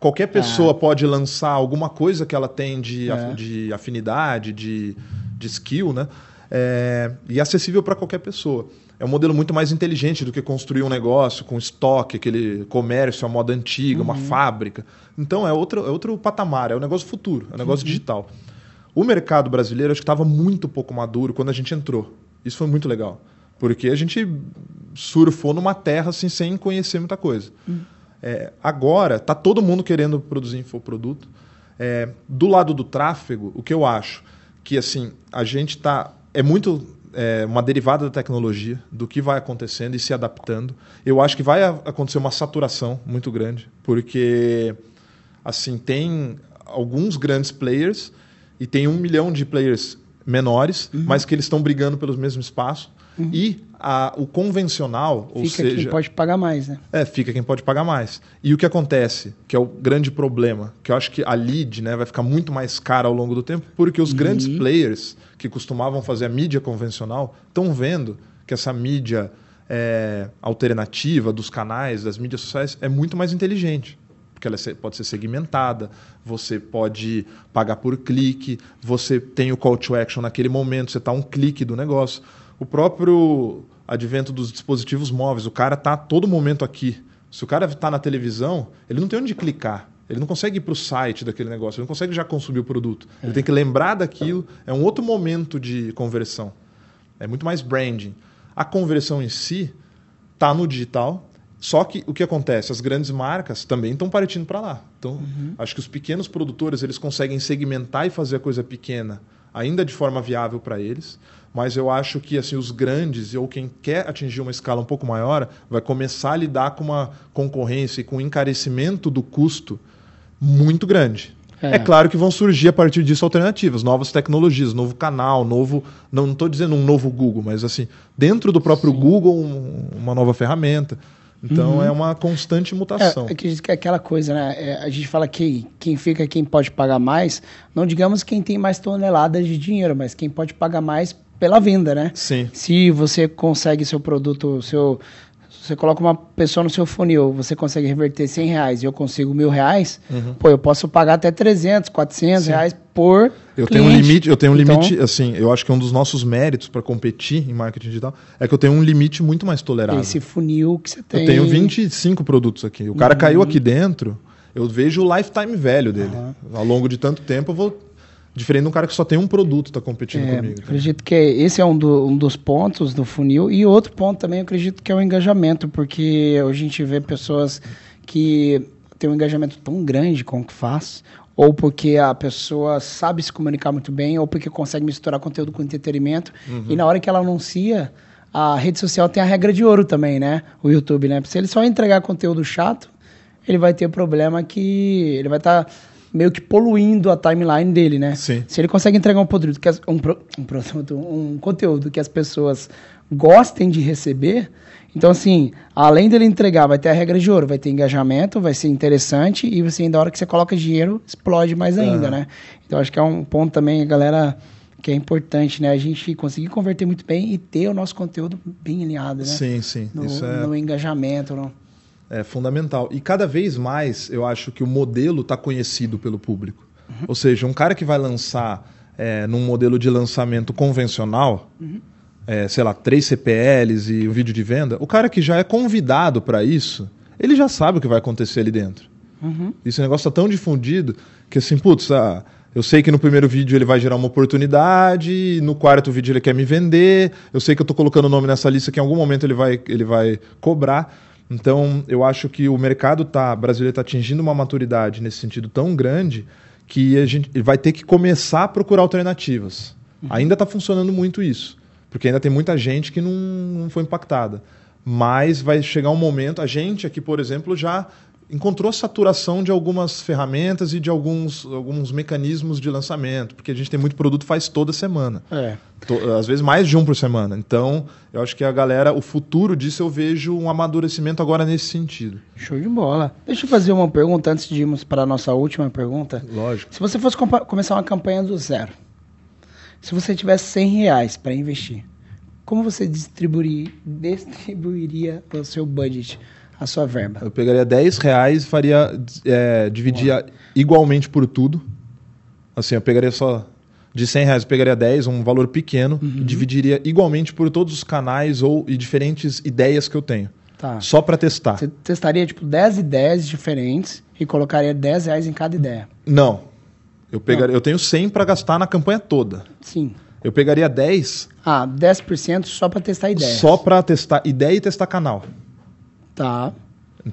qualquer pessoa é. pode lançar alguma coisa que ela tem de, é. de afinidade, de, de skill, né? É, e acessível para qualquer pessoa é um modelo muito mais inteligente do que construir um negócio com estoque, aquele comércio à moda antiga, uhum. uma fábrica. Então é outro, é outro patamar, é um negócio futuro, é um negócio uhum. digital. O mercado brasileiro acho que estava muito pouco maduro quando a gente entrou. Isso foi muito legal. Porque a gente surfou numa terra assim, sem conhecer muita coisa. Uhum. É, agora, está todo mundo querendo produzir infoproduto. É, do lado do tráfego, o que eu acho que assim a gente está é muito é, uma derivada da tecnologia, do que vai acontecendo e se adaptando. Eu acho que vai acontecer uma saturação muito grande, porque assim tem alguns grandes players e tem um milhão de players menores, uhum. mas que eles estão brigando pelo mesmo espaço. Uhum. E a, o convencional, ou fica seja. quem pode pagar mais, né? É, fica quem pode pagar mais. E o que acontece, que é o grande problema, que eu acho que a lead né, vai ficar muito mais cara ao longo do tempo, porque os grandes players que costumavam fazer a mídia convencional estão vendo que essa mídia é, alternativa dos canais, das mídias sociais, é muito mais inteligente porque ela pode ser segmentada, você pode pagar por clique, você tem o call to action naquele momento, você está um clique do negócio o próprio advento dos dispositivos móveis. O cara está a todo momento aqui. Se o cara está na televisão, ele não tem onde clicar. Ele não consegue ir para o site daquele negócio, ele não consegue já consumir o produto. É. Ele tem que lembrar daquilo. É um outro momento de conversão. É muito mais branding. A conversão em si está no digital, só que o que acontece? As grandes marcas também estão partindo para lá. Então, uhum. acho que os pequenos produtores eles conseguem segmentar e fazer a coisa pequena ainda de forma viável para eles mas eu acho que assim os grandes ou quem quer atingir uma escala um pouco maior vai começar a lidar com uma concorrência e com um encarecimento do custo muito grande. É. é. claro que vão surgir a partir disso alternativas, novas tecnologias, novo canal, novo. Não estou dizendo um novo Google, mas assim, dentro do próprio Sim. Google, um, uma nova ferramenta. Então uhum. é uma constante mutação. É, acredito que é aquela coisa, né? É, a gente fala que quem fica quem pode pagar mais, não digamos quem tem mais toneladas de dinheiro, mas quem pode pagar mais pela venda, né? Sim. Se você consegue seu produto, seu você coloca uma pessoa no seu funil, você consegue reverter 100 reais e eu consigo mil reais, uhum. pô, eu posso pagar até 300, 400 Sim. reais por eu cliente. tenho um limite, eu tenho um então, limite, assim, eu acho que um dos nossos méritos para competir em marketing digital é que eu tenho um limite muito mais tolerável. Esse funil que você tem. Eu tenho 25 produtos aqui. O cara uhum. caiu aqui dentro, eu vejo o lifetime velho dele. Uhum. Ao longo de tanto tempo, eu vou Diferente de um cara que só tem um produto está competindo é, comigo. Acredito que esse é um, do, um, dos pontos do funil. E outro ponto também, acredito que é o engajamento, porque hoje a gente vê pessoas que têm um engajamento tão grande com o que faz, ou porque a pessoa sabe se comunicar muito bem, ou porque consegue misturar conteúdo com entretenimento. Uhum. E na hora que ela anuncia, a rede social tem a regra de ouro também, né? O YouTube, né? Se ele só entregar conteúdo chato, ele vai ter problema que ele vai estar. Tá meio que poluindo a timeline dele, né? Sim. Se ele consegue entregar um produto, que as, um, um, produto, um conteúdo que as pessoas gostem de receber, então assim, além dele entregar, vai ter a regra de ouro, vai ter engajamento, vai ser interessante e você ainda a hora que você coloca dinheiro, explode mais ainda, uhum. né? Então acho que é um ponto também, galera, que é importante, né? A gente conseguir converter muito bem e ter o nosso conteúdo bem alinhado, né? Sim, sim. No, é... no engajamento, no... É fundamental. E cada vez mais eu acho que o modelo está conhecido pelo público. Uhum. Ou seja, um cara que vai lançar é, num modelo de lançamento convencional, uhum. é, sei lá, três CPLs e um vídeo de venda, o cara que já é convidado para isso, ele já sabe o que vai acontecer ali dentro. Uhum. Esse negócio está tão difundido que assim, putz, ah, eu sei que no primeiro vídeo ele vai gerar uma oportunidade, no quarto vídeo ele quer me vender, eu sei que eu estou colocando o nome nessa lista que em algum momento ele vai, ele vai cobrar. Então, eu acho que o mercado tá, brasileiro está atingindo uma maturidade nesse sentido tão grande que a gente vai ter que começar a procurar alternativas. Uhum. Ainda está funcionando muito isso, porque ainda tem muita gente que não, não foi impactada. Mas vai chegar um momento, a gente aqui, por exemplo, já encontrou saturação de algumas ferramentas e de alguns, alguns mecanismos de lançamento, porque a gente tem muito produto faz toda semana. É. Às vezes mais de um por semana. Então, eu acho que a galera, o futuro disso eu vejo um amadurecimento agora nesse sentido. Show de bola. Deixa eu fazer uma pergunta antes de irmos para a nossa última pergunta. Lógico. Se você fosse começar uma campanha do zero, se você tivesse 100 reais para investir, como você distribuiria, distribuiria o seu budget? A sua verba? Eu pegaria 10 reais e faria. É, dividia igualmente por tudo. Assim, eu pegaria só. De 100 reais eu pegaria 10, um valor pequeno, uhum. e dividiria igualmente por todos os canais ou e diferentes ideias que eu tenho. Tá. Só para testar. Você testaria tipo 10 ideias diferentes e colocaria 10 reais em cada ideia? Não. Eu, pegaria, Não. eu tenho 100 para gastar na campanha toda. Sim. Eu pegaria 10. Ah, 10% só para testar ideia. Só para testar ideia e testar canal. Tá.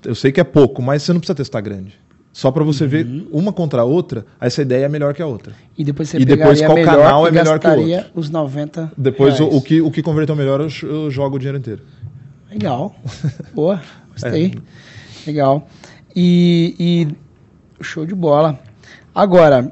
Eu sei que é pouco, mas você não precisa testar grande. Só para você uhum. ver uma contra a outra, essa ideia é melhor que a outra. E depois você e depois qual canal é melhor que o outro. os 90 Depois o, o, que, o que converteu melhor, eu, eu jogo o dinheiro inteiro. Legal. Boa, gostei. É. Legal. E, e show de bola. Agora,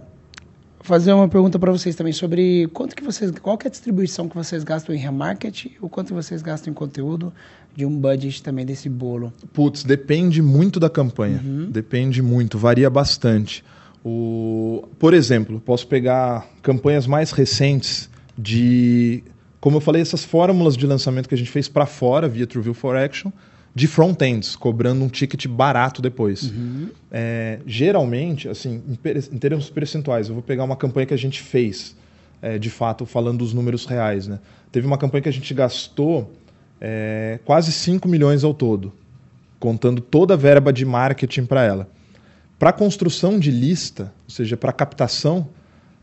fazer uma pergunta para vocês também sobre quanto que vocês, qual que é a distribuição que vocês gastam em remarketing, o quanto vocês gastam em conteúdo de um budget também desse bolo. Putz, depende muito da campanha. Uhum. Depende muito, varia bastante. O, por exemplo, posso pegar campanhas mais recentes de, como eu falei, essas fórmulas de lançamento que a gente fez para fora via TrueView for Action de front-ends, cobrando um ticket barato depois. Uhum. É, geralmente, assim, em, termos percentuais, eu vou pegar uma campanha que a gente fez, é, de fato, falando dos números reais. Né? Teve uma campanha que a gente gastou é, quase 5 milhões ao todo, contando toda a verba de marketing para ela. Para construção de lista, ou seja, para captação,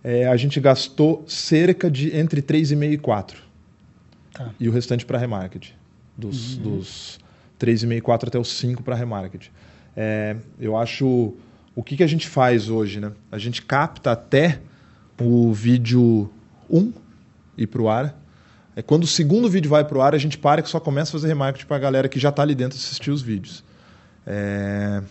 é, a gente gastou cerca de entre 3,5 e 4. Tá. E o restante para remarketing, dos, uhum. dos 3,5, 4 até os 5 para remarketing. É, eu acho. O que, que a gente faz hoje? Né? A gente capta até o vídeo 1 ir para o ar. É quando o segundo vídeo vai para o ar, a gente para e só começa a fazer remarketing para a galera que já está ali dentro assistir os vídeos. É...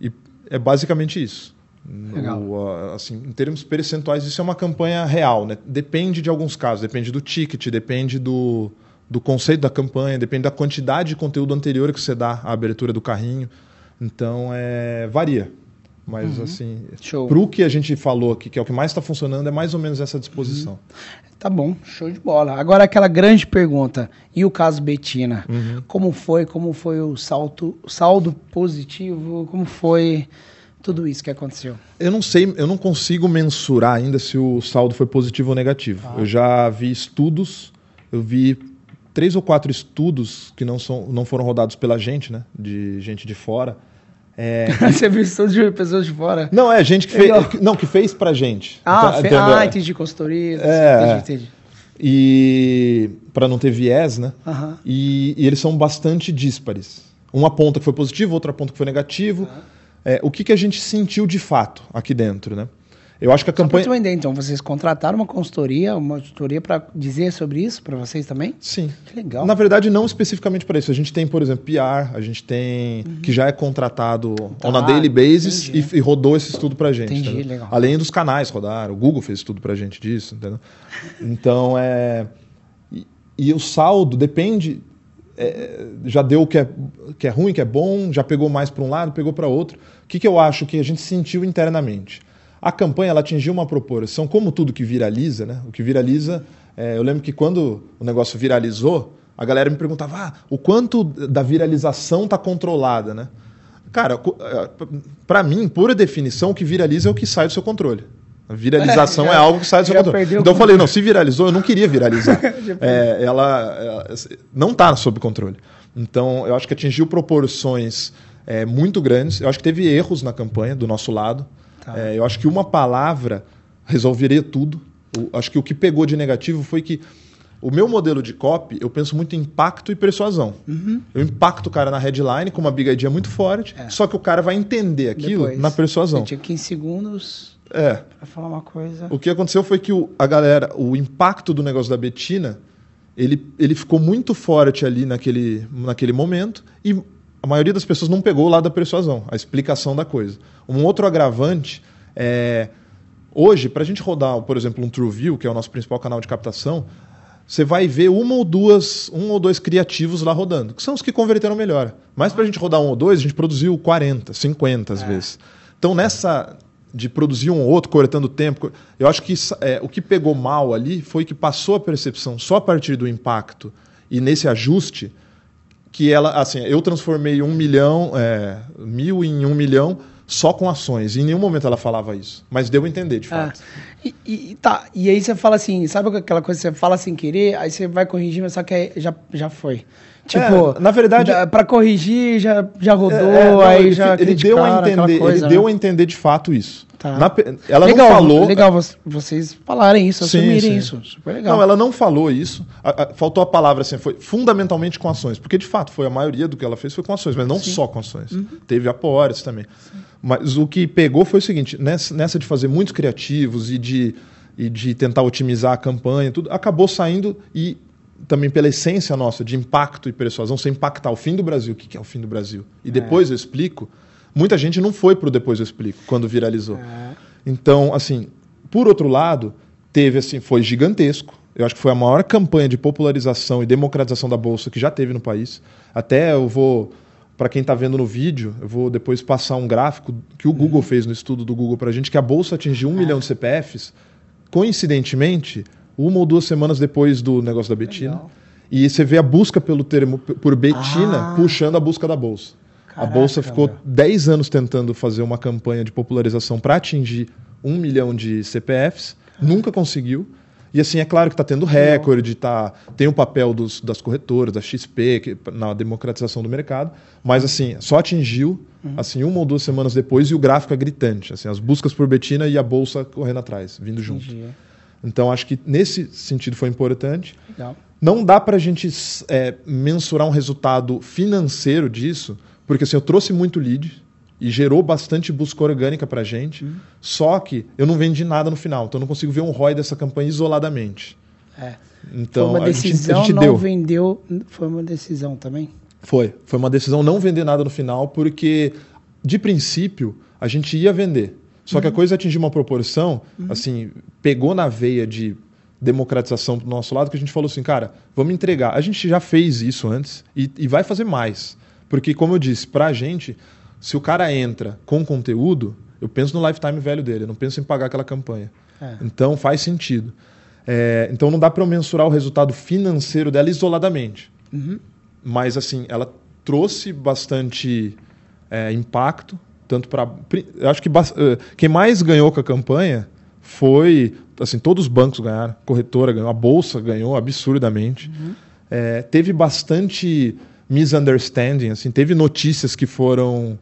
E é basicamente isso. Legal. O, assim, em termos percentuais, isso é uma campanha real. Né? Depende de alguns casos, depende do ticket, depende do, do conceito da campanha, depende da quantidade de conteúdo anterior que você dá à abertura do carrinho. Então, é, varia. Mas, uhum. assim, para o que a gente falou aqui, que é o que mais está funcionando, é mais ou menos essa disposição. Uhum. Tá bom, show de bola. Agora, aquela grande pergunta: e o caso Betina? Uhum. Como foi? Como foi o salto, saldo positivo? Como foi tudo isso que aconteceu? Eu não sei, eu não consigo mensurar ainda se o saldo foi positivo ou negativo. Ah. Eu já vi estudos, eu vi três ou quatro estudos que não, são, não foram rodados pela gente, né? De gente de fora. É... Você viu estudos de pessoas de fora? Não, é gente que fez. Não, que fez pra gente. Ah, fe... ah entendi, consultoria. É, entendi, entendi. E para não ter viés, né? Uhum. E, e, eles são bastante díspares. Um aponta que foi positivo, outro aponta que foi negativo. Uhum. É, o que, que a gente sentiu de fato aqui dentro, né? Eu acho que a campanha. Só entender, então, vocês contrataram uma consultoria, uma consultoria para dizer sobre isso para vocês também? Sim. Que legal. Na verdade, não especificamente para isso. A gente tem, por exemplo, PR, a gente tem uhum. que já é contratado tá, on a daily basis e, e, rodou esse estudo para a gente. Entendi, legal. Além dos canais rodaram, o Google fez estudo para a gente disso, entendeu? Então, é. E, e o saldo depende. É, já deu o que é, que é ruim, que é bom, já pegou mais para um lado, pegou para outro. O que, que eu acho que a gente sentiu internamente? A campanha ela atingiu uma proporção, como tudo que viraliza, né? O que viraliza, é, eu lembro que quando o negócio viralizou, a galera me perguntava ah, o quanto da viralização está controlada, né? Cara, é, para mim, pura definição, o que viraliza é o que sai do seu controle. A viralização é, já, é algo que sai do seu controle. Então eu falei, não, se viralizou, eu não queria viralizar. é, ela, ela, não está sob controle. Então eu acho que atingiu proporções é, muito grandes. Eu acho que teve erros na campanha do nosso lado. Tá. É, eu acho que uma palavra resolveria tudo. Eu acho que o que pegou de negativo foi que o meu modelo de copy, eu penso muito em impacto e persuasão. Uhum. Eu impacto o cara na headline com uma big idea muito forte, é. só que o cara vai entender aquilo Depois, na persuasão. Você tinha 15 segundos é. pra falar uma coisa. O que aconteceu foi que o, a galera, o impacto do negócio da Betina, ele, ele ficou muito forte ali naquele, naquele momento e a maioria das pessoas não pegou o lado da persuasão, a explicação da coisa. Um outro agravante é. Hoje, para a gente rodar, por exemplo, um TrueView, que é o nosso principal canal de captação, você vai ver uma ou duas, um ou dois criativos lá rodando, que são os que converteram melhor. Mas para a gente rodar um ou dois, a gente produziu 40, 50 às é. vezes. Então nessa de produzir um ou outro, cortando tempo, eu acho que é, o que pegou mal ali foi que passou a percepção só a partir do impacto e nesse ajuste que ela, assim, eu transformei um milhão, é, mil em um milhão só com ações. Em nenhum momento ela falava isso. Mas deu a entender, de fato. É. E, e, tá, e aí você fala assim, sabe aquela coisa que você fala sem querer, aí você vai corrigir, mas só que aí já, já foi. Tipo, é, na verdade, para corrigir já, já rodou, é, não, aí ele, já ele deu a entender, coisa, ele né? deu a entender de fato isso. Tá. Na, ela legal, não falou. Legal vocês falarem isso, sim, assumirem sim. isso. Super legal. Não, ela não falou isso. A, a, faltou a palavra assim, foi fundamentalmente com ações. Porque, de fato, foi a maioria do que ela fez foi com ações, mas não sim. só com ações. Uhum. Teve apoios também. Mas o que pegou foi o seguinte: nessa, nessa de fazer muitos criativos e de, e de tentar otimizar a campanha, tudo, acabou saindo e também pela essência nossa de impacto e persuasão, sem impactar o fim do Brasil. O que é o fim do Brasil? E é. depois é. eu explico Muita gente não foi para o Depois Eu Explico, quando viralizou. É. Então, assim, por outro lado, teve assim, foi gigantesco. Eu acho que foi a maior campanha de popularização e democratização da Bolsa que já teve no país. Até eu vou, para quem está vendo no vídeo, eu vou depois passar um gráfico que o Google uhum. fez no estudo do Google para a gente, que a Bolsa atingiu um é. milhão de CPFs, coincidentemente, uma ou duas semanas depois do negócio da Betina. Legal. E você vê a busca pelo termo por Betina ah. puxando a busca da Bolsa. Caraca, a Bolsa ficou meu. 10 anos tentando fazer uma campanha de popularização para atingir um milhão de CPFs, nunca conseguiu. E assim, é claro que está tendo recorde, tá, tem o papel dos, das corretoras, da XP, que, na democratização do mercado, mas assim, só atingiu uhum. assim uma ou duas semanas depois e o gráfico é gritante. Assim, as buscas por Betina e a Bolsa correndo atrás, vindo junto. Entendi. Então, acho que nesse sentido foi importante. Legal. Não dá para a gente é, mensurar um resultado financeiro disso, porque assim, eu trouxe muito lead e gerou bastante busca orgânica para gente, uhum. só que eu não vendi nada no final, então eu não consigo ver um ROI dessa campanha isoladamente. É. Então, foi uma decisão, a gente, a gente não deu. vendeu, foi uma decisão também? Foi, foi uma decisão não vender nada no final, porque de princípio a gente ia vender. Só uhum. que a uhum. coisa atingiu uma proporção, uhum. assim, pegou na veia de democratização do nosso lado, que a gente falou assim, cara, vamos entregar. A gente já fez isso antes e, e vai fazer mais. Porque, como eu disse, para a gente, se o cara entra com conteúdo, eu penso no lifetime velho dele, eu não penso em pagar aquela campanha. É. Então faz sentido. É, então não dá para eu mensurar o resultado financeiro dela isoladamente. Uhum. Mas assim, ela trouxe bastante é, impacto, tanto para. Acho que uh, quem mais ganhou com a campanha foi. Assim, todos os bancos ganharam, a corretora ganhou, a bolsa ganhou absurdamente. Uhum. É, teve bastante misunderstanding, assim, teve notícias que foram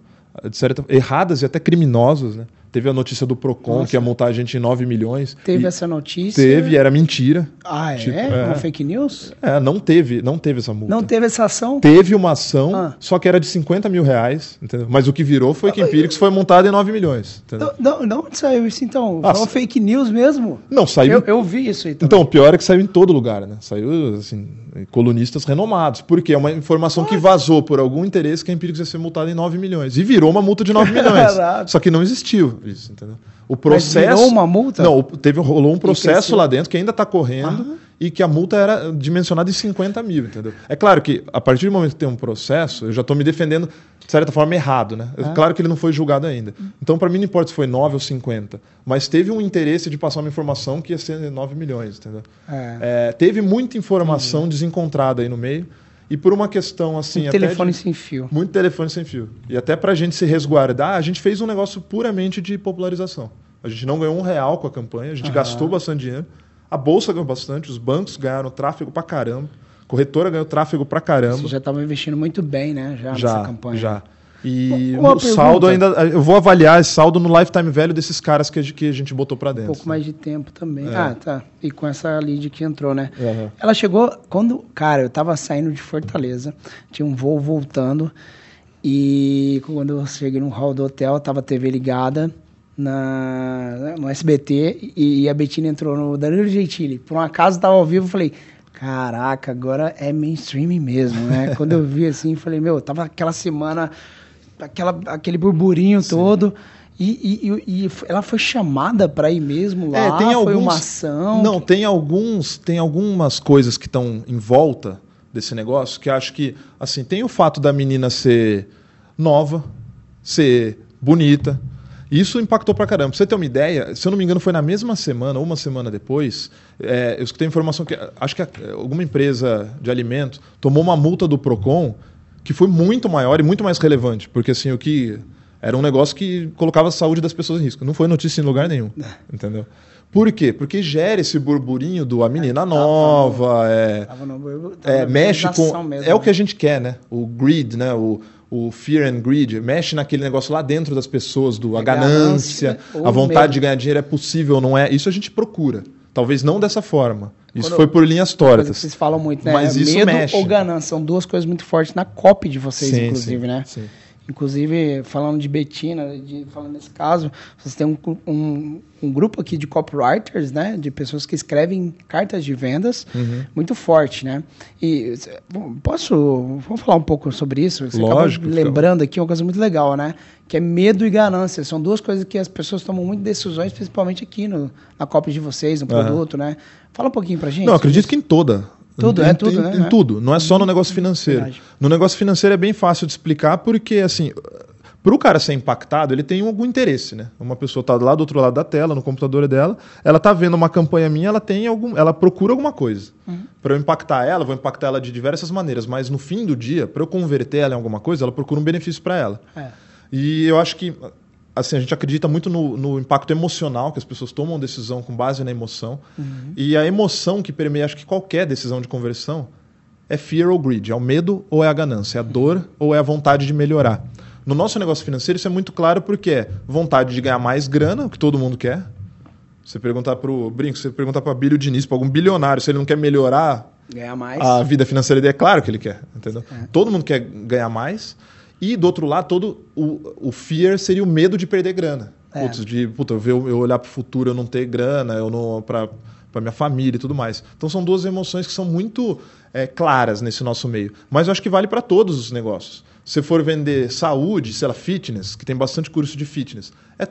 de certa, erradas e até criminosas, né? Teve a notícia do Procon Nossa. que ia multar a gente em 9 milhões. Teve essa notícia? Teve, era mentira. Ah, é? Tipo, é? Uma fake news? É, não teve, não teve essa multa. Não teve essa ação? Teve uma ação, ah. só que era de 50 mil reais, entendeu? Mas o que virou foi que Empíricos foi montado em 9 milhões. Entendeu? Não, não, onde saiu isso então? Ah, Foi uma fake news mesmo? Não, saiu. Eu, eu vi isso aí também. Então, o pior é que saiu em todo lugar, né? Saiu, assim, colunistas renomados. Porque é uma informação que vazou por algum interesse que a Empíricos ia ser multada em 9 milhões. E virou uma multa de 9 milhões. só que não existiu isso, entendeu? O processo. Mas virou uma multa? Não, teve, rolou um processo lá dentro que ainda está correndo e que a multa era dimensionada em 50 mil, entendeu? É claro que a partir do momento que tem um processo, eu já estou me defendendo de certa forma errado, né? É claro que ele não foi julgado ainda. Então, para mim, não importa se foi 9 ou 50, mas teve um interesse de passar uma informação que ia ser 9 milhões, entendeu? É. É, teve muita informação desencontrada aí no meio. E por uma questão assim. Muito telefone de, sem fio. Muito telefone sem fio. E até para a gente se resguardar, a gente fez um negócio puramente de popularização. A gente não ganhou um real com a campanha, a gente uhum. gastou bastante dinheiro. A bolsa ganhou bastante, os bancos ganharam tráfego pra caramba, a corretora ganhou tráfego pra caramba. Você já estava investindo muito bem, né? Já, já nessa campanha. Já. E Uma o pergunta. saldo ainda. Eu vou avaliar esse saldo no lifetime velho desses caras que a gente, que a gente botou para dentro. Um pouco mais de tempo também. É. Ah, tá. E com essa lead que entrou, né? Uhum. Ela chegou. Quando. Cara, eu tava saindo de Fortaleza, tinha um voo voltando. E quando eu cheguei no hall do hotel, tava a TV ligada na, no SBT e, a Betina entrou no Danilo Gentili. Por um acaso tava ao vivo, falei, caraca, agora é mainstream mesmo, né? Quando eu vi assim, falei, meu, tava aquela semana, aquela, aquele burburinho Sim. todo. E, e, e, ela foi chamada para ir mesmo é, lá? É, tem alguns, foi uma ação? Não, tem alguns, tem algumas coisas que estão em volta desse negócio que acho que, assim, tem o fato da menina ser nova, ser bonita, isso impactou pra caramba. Pra você ter uma ideia, se eu não me engano, foi na mesma semana, ou uma semana depois, é, eu escutei informação que acho que alguma empresa de alimento tomou uma multa do PROCON que foi muito maior e muito mais relevante. Porque assim, o que. Era um negócio que colocava a saúde das pessoas em risco. Não foi notícia em lugar nenhum. entendeu? Por quê? Porque gera esse burburinho do a menina é, nova, é, no, é mexe com. Mesmo, é né? o que a gente quer, né? O greed, né? O, o fear and greed, mexe naquele negócio lá dentro das pessoas, do a, a ganância, ganância a vontade mesmo. de ganhar dinheiro é possível, não é? Isso a gente procura. Talvez não dessa forma. Isso Quando, foi por linhas tortas. Vocês falam muito, né? Mas isso Medo mexe. ou ganância são duas coisas muito fortes na copy de vocês, sim, inclusive, sim, né? Sim. Inclusive, falando de Betina, de, falando nesse caso, vocês têm um, um, um, grupo aqui de copywriters, né? De pessoas que escrevem cartas de vendas uhum. muito forte, né? E posso... Vamos falar um pouco sobre isso? Você Lógico. lembrando aqui uma coisa muito legal, né? Que é medo e ganância. São duas coisas que as pessoas tomam muito decisões, principalmente aqui no, na cópia de vocês, no produto, uhum. né? Fala um pouquinho pra gente. Não, acredito que em toda tudo, em, é tudo, em, né? Em tudo, não é só no negócio financeiro. Verdade. No negócio financeiro é bem fácil de explicar porque, assim, para o cara ser impactado, ele tem algum interesse, né? Uma pessoa está lá do outro lado da tela, no computador dela, ela está vendo uma campanha minha, ela tem algum, ela procura alguma coisa. Uhum. Para eu impactar ela, vou impactar ela de diversas maneiras, mas no fim do dia, para eu converter ela em alguma coisa, ela procura um benefício para ela. É. E eu acho que assim, a gente acredita muito no, no, impacto emocional, que as pessoas tomam decisão com base na emoção. Uhum. E a emoção que permeia, acho que qualquer decisão de conversão, é fear ou greed. É o medo ou é a ganância? É a dor ou é a vontade de melhorar? No nosso negócio financeiro, isso é muito claro porque é vontade de ganhar mais grana, o que todo mundo quer. Você perguntar para o Brinco, você perguntar para Bílio Diniz, para algum bilionário, se ele não quer melhorar a vida financeira dele, é claro que ele quer. Entendeu? É. Todo mundo quer ganhar mais. E do outro lado, todo o, o fear seria o medo de perder grana. É. Putz, de puta, eu, eu olhar para o futuro, eu não ter grana, eu não para para minha família e tudo mais. Então são duas emoções que são muito é, claras nesse nosso meio. Mas eu acho que vale para todos os negócios. Se for vender saúde, sei lá, fitness, que tem bastante curso de fitness, é,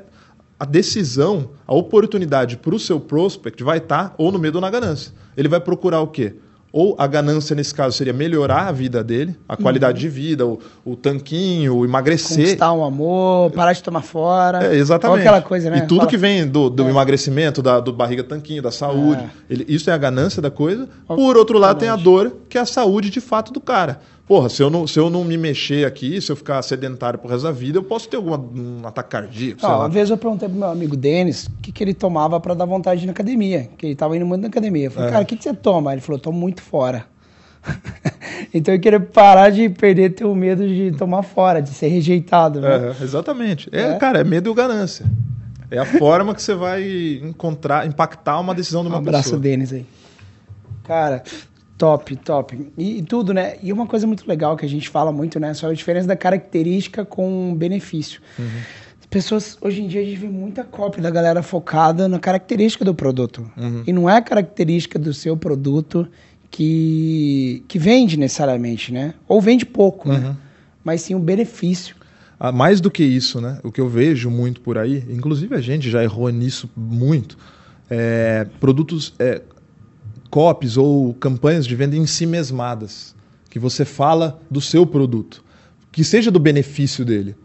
a decisão, a oportunidade para o seu prospect vai estar tá ou no medo ou na ganância. Ele vai procurar o quê? Ou a ganância nesse caso seria melhorar a vida dele, a uhum. qualidade de vida, o, o tanquinho, o emagrecer. Conquistar um amor, parar de tomar fora. É, exatamente. aquela coisa, né? E tudo Fala... que vem do, do é. emagrecimento, da, do barriga tanquinho, da saúde. É. Ele, isso é a ganância da coisa. Por outro lado, tem a dor, que é a saúde de fato do cara. Porra, se eu não, se eu não me mexer aqui, se eu ficar sedentário pro resto da vida, eu posso ter algum um ataque cardíaco. Não, uma vez eu perguntei pro meu amigo Denis o que, que ele tomava para dar vontade na academia. Que ele tava indo muito na academia. Eu falei, é. cara, o que, que você toma? Ele falou, tomo muito fora. então eu queria parar de perder teu medo de tomar fora, de ser rejeitado. Né? É, exatamente. É, é, cara, é medo e ganância. É a forma que você vai encontrar, impactar uma decisão de uma um abraço, pessoa. abraço, Denis aí. Cara, Top, top. E, e, tudo, né? E uma coisa muito legal que a gente fala muito, né? Sobre a diferença da característica com benefício. Uhum. As pessoas, hoje em dia, a gente vê muita cópia da galera focada na característica do produto. Uhum. E não é a característica do seu produto que, que vende necessariamente, né? Ou vende pouco, né? uhum. né? Mas sim o benefício. Ah, mais do que isso, né? O que eu vejo muito por aí, inclusive a gente já errou nisso muito, é, produtos... É, copies ou campanhas de venda em si mesmadas, que você fala do seu produto, que seja do benefício dele,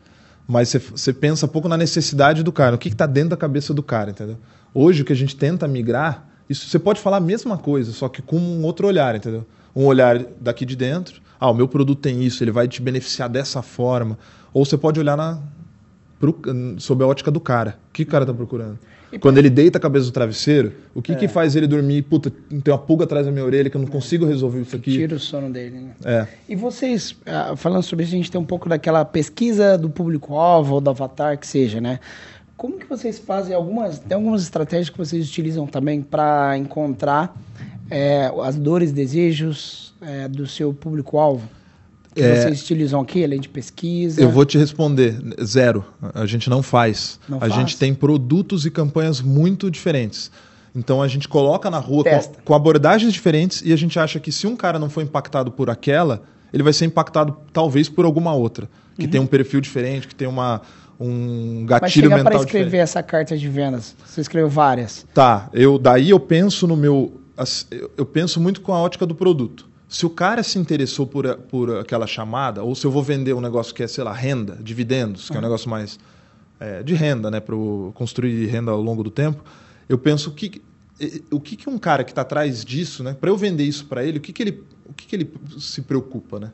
mas você, pensa pouco na necessidade do cara, o que está dentro da cabeça do cara, entendeu? Hoje o que a gente tenta migrar, isso você pode falar a mesma coisa, só que com um outro olhar, entendeu? Um olhar daqui de dentro, ah, o meu produto tem isso, ele vai te beneficiar dessa forma, ou você pode olhar na pro, sob a ótica do cara. O que o cara tá procurando? Quando ele deita a cabeça do travesseiro, o que, é. que faz ele dormir? Puta, tem uma pulga atrás da minha orelha que eu não consigo resolver isso aqui. Tira o sono dele, né? É. E vocês, ah, falando sobre isso, a gente tem um pouco daquela pesquisa do público-alvo ou do avatar, que seja, né? Como que vocês fazem algumas, tem algumas estratégias que vocês utilizam também para encontrar é, as dores, desejos é, do seu público-alvo? Que é, vocês utilizam aqui, além de pesquisa? Eu vou te responder, zero. A gente não faz. Não a faz? gente tem produtos e campanhas muito diferentes. Então a gente coloca na rua com, com, abordagens diferentes e a gente acha que se um cara não foi impactado por aquela, ele vai ser impactado talvez por alguma outra, que uhum. tem um perfil diferente, que tem uma, um gatilho Mas mental para escrever diferente. essa carta de vendas, você escreveu várias. Tá, eu daí eu penso no meu eu penso muito com a ótica do produto. Se o cara se interessou por, por aquela chamada, ou se eu vou vender um negócio que é, sei lá, renda, dividendos, que é um negócio mais é, de renda, né, para construir renda ao longo do tempo, eu penso que o que, que um cara que está atrás disso, né, para eu vender isso para ele, o que, que ele, o que, que ele se preocupa, né?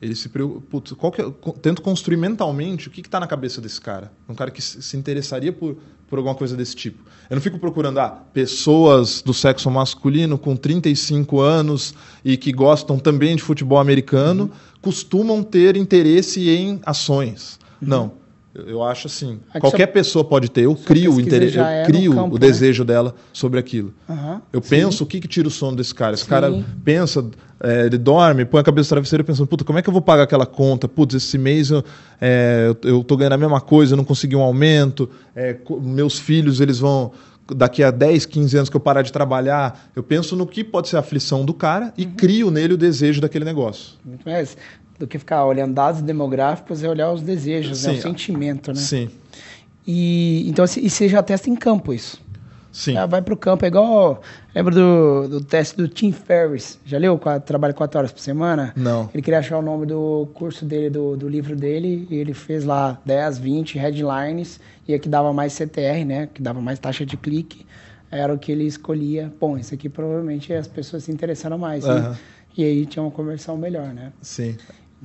Ele se preocupa. Qual que é, tento construir mentalmente o que está na cabeça desse cara. Um cara que se interessaria por, por alguma coisa desse tipo. Eu não fico procurando ah, pessoas do sexo masculino com 35 anos e que gostam também de futebol americano, uhum. costumam ter interesse em ações. Uhum. Não eu acho assim, qualquer pessoa pode ter. Eu crio o interesse, eu é crio campo, o né? desejo dela sobre aquilo. Uhum, eu sim. penso o que, que tira o sono desse cara. Esse sim. cara pensa, é, ele dorme, põe a cabeça no travesseiro pensando, puta, como é que eu vou pagar aquela conta? Putz, esse mês eu, é, eu tô ganhando a mesma coisa, eu não consegui um aumento, é, meus filhos eles vão daqui a 10, 15 anos que eu parar de trabalhar, eu penso no que pode ser a aflição do cara e uhum. crio nele o desejo daquele negócio. Muito mais do que ficar olhando dados demográficos, é olhar os desejos, Sim, né? o sentimento, né? Sim. E, então, assim, e você já testa em campo isso. Sim. vai para o campo, é igual. Lembra do, do teste do Tim Ferriss? Já leu? Trabalha quatro horas por semana? Não. Ele queria achar o nome do curso dele, do, do livro dele, e ele fez lá 10, 20 headlines, e a que dava mais CTR, né? Que dava mais taxa de clique, era o que ele escolhia. Bom, esse aqui provavelmente as pessoas se interessaram mais. Uhum. Né? E aí tinha uma conversão melhor, né? Sim.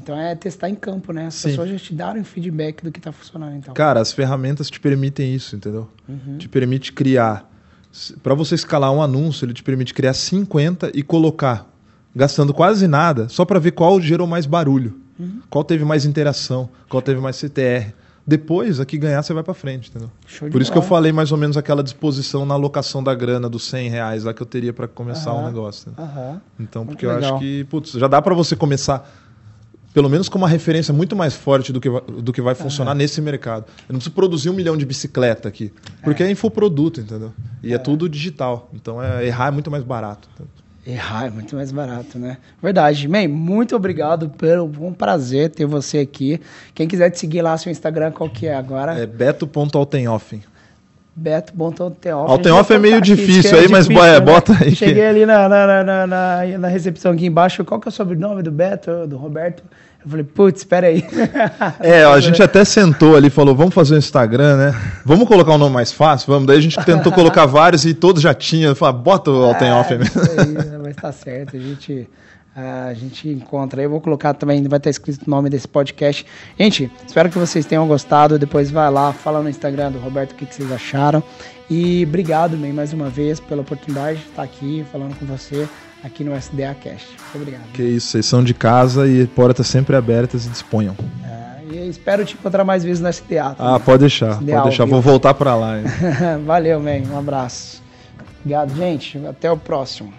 Então é testar em campo, né? As Sim. pessoas já te deram feedback do que está funcionando. Então. Cara, as ferramentas te permitem isso, entendeu? Uhum. Te permite criar. Para você escalar um anúncio, ele te permite criar 50 e colocar, gastando quase nada, só para ver qual gerou mais barulho, uhum. qual teve mais interação, qual teve mais CTR. Depois, aqui ganhar, você vai para frente, entendeu? Show Por isso bola. que eu falei mais ou menos aquela disposição na alocação da grana dos 100 reais lá que eu teria para começar o um negócio. Né? Então, porque Muito eu legal. acho que, putz, já dá para você começar pelo menos com uma referência muito mais forte do que, do que vai funcionar nesse mercado. Eu não preciso produzir um milhão de bicicleta aqui, porque é, é infoproduto, entendeu? E é. é. tudo digital. Então é, errar é muito mais barato. Errar é muito mais barato, né? Verdade. Man, muito obrigado pelo um prazer ter você aqui. Quem quiser te seguir lá, seu Instagram, qual que é agora? É beto.altenhoffen. Beto, bom Altenhoff. Altenhoff é meio difícil aí, mas difícil, né? bota aí. Cheguei ali na, na, na, na, recepção aqui embaixo. Qual que é o sobrenome do Beto, do Roberto? Eu falei, putz, espera aí. É, a gente até sentou ali, falou, vamos fazer um Instagram, né? Vamos colocar um nome mais fácil? Vamos. Daí a gente tentou colocar vários e todos já tinham. Falei, bota o Altenhoff é, mesmo. Aí, mas tá certo, a gente a gente encontra. Eu vou colocar também, vai estar escrito o nome desse podcast. Gente, espero que vocês tenham gostado. Depois vai lá, fala no Instagram do Roberto o que, que vocês acharam. E obrigado, bem, mais uma vez pela oportunidade de estar aqui falando com você aqui no SDA Cast. Muito obrigado. Que isso, vocês são de casa e portas sempre abertas e disponham. É, e espero te encontrar mais vezes no SDA. Também. Ah, pode deixar, SDA pode deixar. Vou voltar para lá. Valeu, man. Um abraço. Obrigado, gente. Até o próximo.